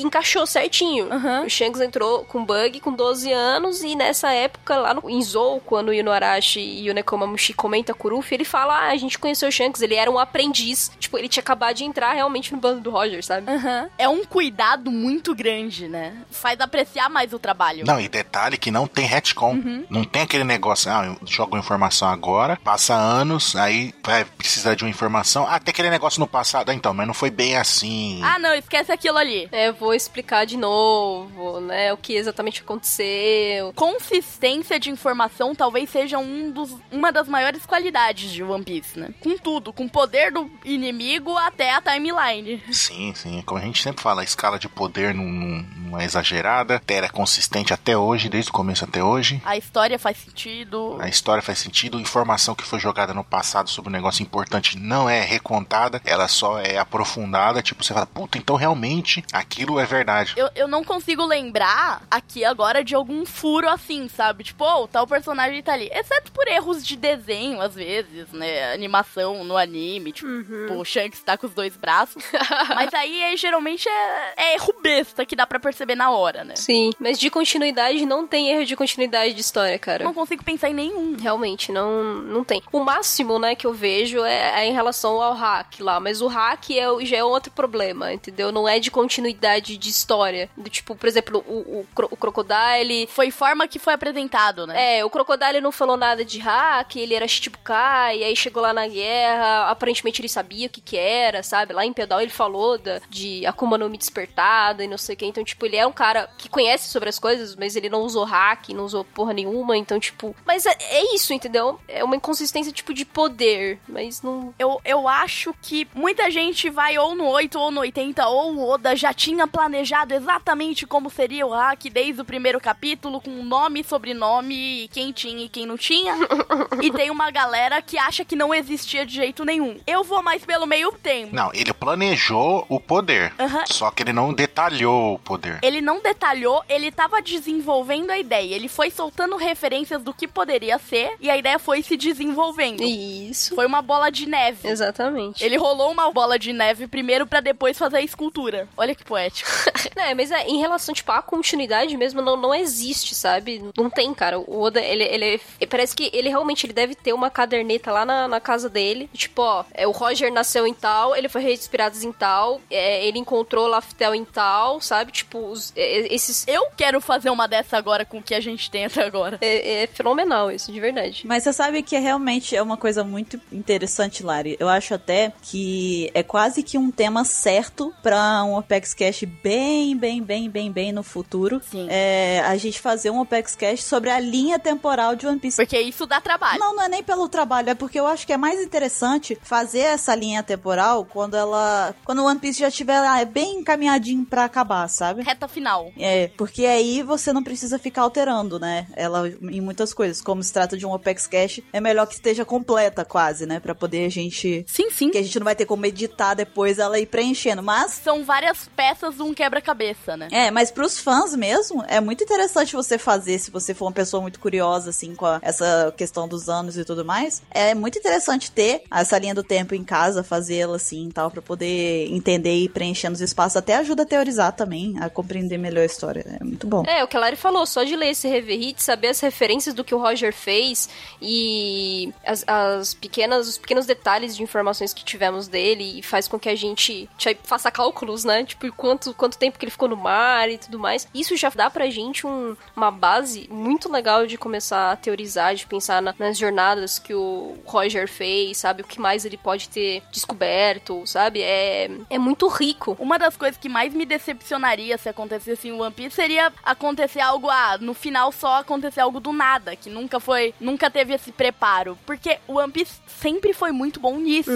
Encaixou certinho. Aham. O Shanks entrou com bug com 12 anos e nessa época, lá no, em Zou, quando o Inuarashi e o Nekomamushi comenta com o Ruffy, ele fala, ah, a gente conheceu o Shanks, ele era um aprendiz. Tipo, ele tinha acabado de entrar realmente no bando do Roger, sabe? Aham. É um cuidado muito grande, né? Faz apreciar mais o trabalho. Não, e detalhe que não tem retcon. Não tem aquele negócio, ah, eu jogo uma informação agora, passa anos, aí vai precisar de uma informação. Ah, tem aquele negócio no passado. Ah, então, mas não foi bem assim. Ah, não, esquece aquilo ali. É, vou explicar de novo, né, o que exatamente aconteceu. Consistência de informação talvez seja um dos, uma das maiores qualidades de One Piece, né? Com tudo, com o poder do inimigo até a timeline. Sim, sim. Como a gente sempre fala, a escala de poder não, não, não é exagerada. Ela é consistente até hoje, desde o começo até hoje. A história faz sentido. A história faz sentido, informação que foi jogada no passado sobre um negócio importante não é recontada, ela só é aprofundada. Tipo, você fala, puta, então realmente aquilo é verdade. Eu, eu não consigo lembrar aqui agora de algum furo assim, sabe? Tipo, oh, tal personagem tá ali. Exceto por erros de desenho, às vezes, né? Animação no anime. Tipo, O Shanks tá com os dois braços. Mas aí, é, geralmente, é, é erro besta que dá pra perceber na hora, né? Sim, mas de continuidade não tem erro de continuidade de história, cara. Não consigo pensar em nenhum. Realmente, não, não tem. O máximo, né, que eu vejo é, é em relação ao hack lá, mas o hack é, já é outro problema, entendeu? Não é de continuidade de história. Do tipo, por exemplo, o, o, o Crocodile. Foi forma que foi apresentado, né? É, o Crocodile não falou nada de hack, ele era Shichibukai, e aí chegou lá na guerra, aparentemente ele sabia o que que era, sabe? Lá em Pedal ele falou da, de Akuma no Mi despertada e não sei o que, então, tipo, ele é um cara que conhece sobre as coisas, mas ele não usou hack, não usou porra nenhuma, então, tipo... Mas é, é isso, entendeu? É uma inconsistência, tipo, de poder, mas não... Eu, eu acho que muita gente vai ou no 8 ou no 80, ou o Oda já tinha planejado exatamente como seria o hack desde o primeiro capítulo, com nome, sobrenome, e quem tinha e quem não tinha. e tem uma galera que acha que não existia de jeito nenhum. Eu vou mais pelo meio tempo. Não, ele planejou o poder. Aham. Só que ele não detalhou o poder. Ele não detalhou, ele tava desenvolvendo a ideia. Ele foi soltando referências do que poderia ser e a ideia foi se desenvolvendo. Isso. Foi uma bola de neve. Exatamente. Ele rolou uma bola de neve primeiro pra depois fazer a escultura. Olha que poético. É, mas é, em relação, tipo, à continuidade mesmo, não, não existe, sabe? Não tem, cara. O Oda, ele, ele, ele- Parece que ele realmente ele deve ter uma caderneta lá na, na casa dele. Tipo, ó, é, o Roger nasceu em tal, ele foi Piratas em tal, é, ele encontrou Laftel em tal, sabe? Tipo, os- esses... Eu quero fazer uma dessa agora com o que a gente tem até agora. É, é fenomenal isso, de verdade. Mas você sabe que é realmente é uma coisa muito interessante, Lari. Eu acho até que é quase que um tema certo pra um Opex Cash bem, bem, bem, bem, bem no futuro. Sim. É a gente fazer um Opex Cash sobre a linha temporal de One Piece. Porque isso dá trabalho. Não, não é nem pelo trabalho, é porque eu acho que é mais interessante fazer essa linha temporal quando ela. Quando o One Piece já estiver lá, é bem encaminhadinho pra acabar, sabe? Reta final. É, porque aí você não precisa ficar alterando, né? Ela em muitas coisas. Como se trata de um Opex Cash, é melhor que esteja completa quase, né? Pra poder a gente. Sim, sim. Que a gente não vai ter como editar depois ela ir preenchendo. Mas. São várias peças de um quebra-cabeça, né? É, mas pros fãs mesmo, é muito interessante você fazer, se você for uma pessoa muito curiosa, assim, com a- essa questão dos anos e tudo mais. É muito interessante ter essa linha do tempo em casa, fazê-la assim e tal, pra poder entender e ir preenchendo os espaços. Até ajuda a teorizar também, a compreender melhor a história. É muito bom. É, o que a Lari falou, só de ler esse Reverit, saber as referências do que o Roger fez e as, as pequenas, os pequenos detalhes de informações que tivemos dele e faz com que a gente te- faça cálculos, né? Tipo, quanto, quanto tempo que ele ficou no mar e tudo mais. Isso já dá pra gente um- uma base muito legal de começar a teorizar, de pensar na- nas jornadas que o Roger fez, sabe? O que mais ele pode ter descoberto, sabe? É, é muito rico. Uma das coisas que mais me decepcionaria se acontecesse em One Piece seria acontecer algo, ah, no final só acontecer algo do nada, que nunca foi, nunca teve esse preparo. Porque o One Piece sempre foi muito bom nisso.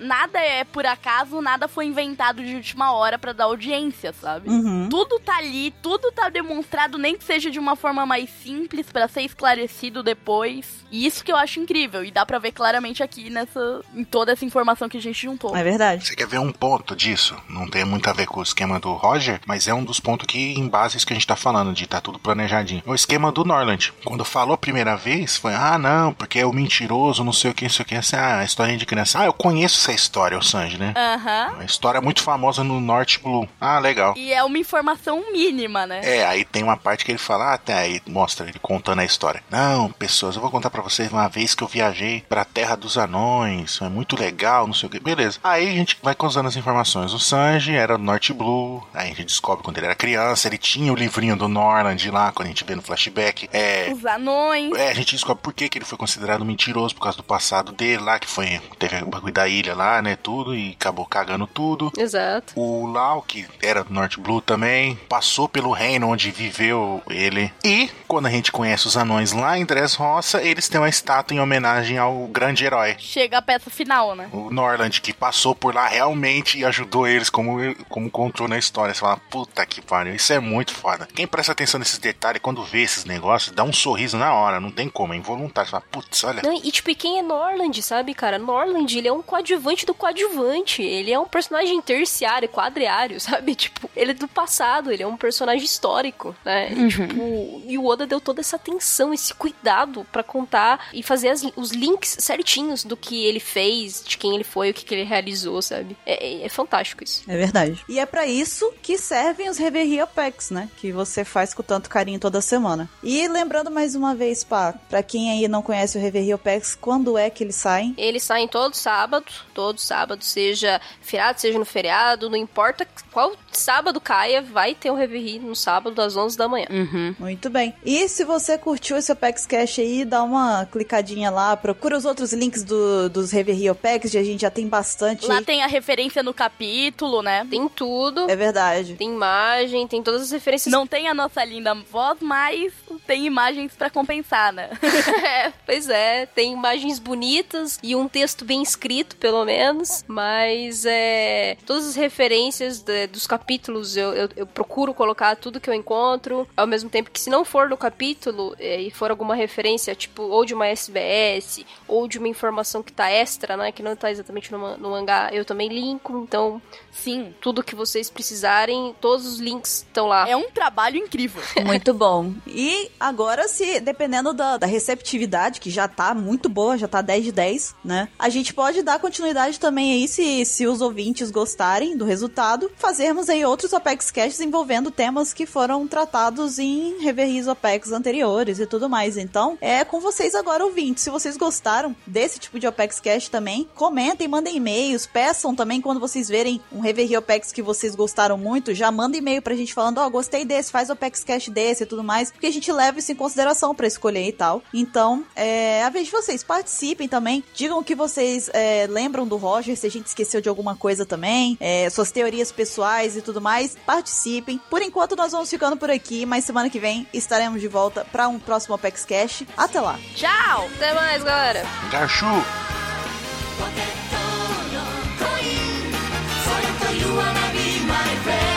Nada é por acaso, nada foi inventado de última hora pra dar audiência, sabe? Uhum. Tudo tá ali, tudo tá demonstrado, nem que seja de uma forma mais simples pra ser esclarecido depois. E isso que eu acho incrível. E dá pra ver claramente aqui nessa. em toda essa informação que a gente juntou. É verdade. Você quer ver um ponto disso? Não tem muito a ver com o esquema do Roger, mas é um dos pontos que embasa isso que a gente tá falando, de tá tudo planejadinho. É o esquema do Norland. Quando falou a primeira vez, foi, ah, não, porque é o mentiroso, não sei o que, não sei o que, assim, ah, historinha de criança. Ah, eu conheço essa história, o Sanji, né? Aham. Uma história muito famosa no Norte Blue. Ah, legal. E é uma informação mínima, né? É, aí tem uma parte que ele fala, ah, até aí mostra ele contando a história. Não, pessoas, eu vou contar pra vocês uma vez que eu viajei pra Terra dos Anões, é muito legal, não sei o que. Beleza. Aí a gente vai contando as informações. O Sanji era do Norte Blue, aí a gente descobre quando ele era criança, ele tinha o livrinho do Norland lá, quando a gente vê no flashback. É, Os anões. é, a gente descobre por que, que ele foi considerado mentiroso por causa do passado dele lá, que foi. Teve o bagulho da ilha lá, né? Tudo, e acabou cagando tudo. Exato. O Lau, que era do Norte Blue também, passou pelo reino onde viveu ele. E, quando a gente conhece os anões lá em Dressrosa, eles têm uma estátua em homenagem ao grande herói. Chega a peça final, né? O Norland, que passou por lá realmente e ajudou eles, como, como contou na história. Você fala, puta que pariu, isso é muito foda. Quem presta atenção nesses detalhes, quando vê esses negócios, dá um sorriso na hora, não tem como, é involuntário. Você fala, putz, olha. Não, e tipo, e quem é Norland, sabe, cara? Norland, ele é um coadjuvante do coadjuvante. Ele é um personagem terciário, quadriário, sabe? Tipo, ele é do passado, ele é um personagem histórico, né? E, tipo, e o Oda deu toda essa atenção, esse cuidado pra contar e fazer as- os links certinhos do que ele fez, de quem quem ele foi, o que, que ele realizou, sabe? É, é, é fantástico isso. É verdade. E é para isso que servem os Reverie Packs, né? Que você faz com tanto carinho toda semana. E lembrando mais uma vez, pá, pra quem aí não conhece o Reverie Packs, quando é que eles saem? Eles saem todo sábado, todo sábado, seja feriado, seja no feriado, não importa qual sábado caia, vai ter um Reverie no sábado às 11 da manhã. Uhum. Muito bem. E se você curtiu esse Opex Cash aí, dá uma clicadinha lá, procura os outros links do, dos Reverie Opex, a gente já tem bastante. Lá tem a referência no capítulo, né? Tem tudo. É verdade. Tem imagem, tem todas as referências. Não tem a nossa linda voz, mas tem imagens para compensar, né? é, pois é, tem imagens bonitas e um texto bem escrito, pelo menos. Mas é. Todas as referências de, dos capítulos eu, eu, eu, procuro colocar tudo que eu encontro. Ao mesmo tempo que, se não for no capítulo é, e for alguma referência, tipo, ou de uma SBS, ou de uma informação que tá extra, né? Que não tá exatamente no, no mangá, eu também linko. Então, sim, tudo que vocês precisarem, todos os links estão lá. É um trabalho incrível. Muito bom. E agora, se dependendo da, da, receptividade, que já tá muito boa, já tá 10 de 10, né? A gente pode dar continuidade também aí, se, se os ouvintes gostarem do resultado, fazermos aí outros Apex Casts envolvendo temas que foram tratados em Reveries Apex anteriores e tudo mais. Então, é com vocês agora, ouvintes. Se vocês gostaram desse tipo de Apex Cast também, comentem, mandem e-mails, peçam também quando vocês verem um Reverie Apex que vocês gostaram muito, já manda e-mail pra gente falando, ó, oh, gostei desse, faz o Cash desse e tudo mais, porque a gente leva isso em consideração para escolher e tal. Então, é a vez de vocês, participem também, digam o que vocês é, lembram do Roger, se a gente esqueceu de alguma coisa também, é, suas teorias pessoais e tudo mais, participem. Por enquanto nós vamos ficando por aqui, mas semana que vem estaremos de volta para um próximo Apex Cash. Até lá. Tchau. Até mais, galera. Gachu. ポケットのコインそれと言わない my friend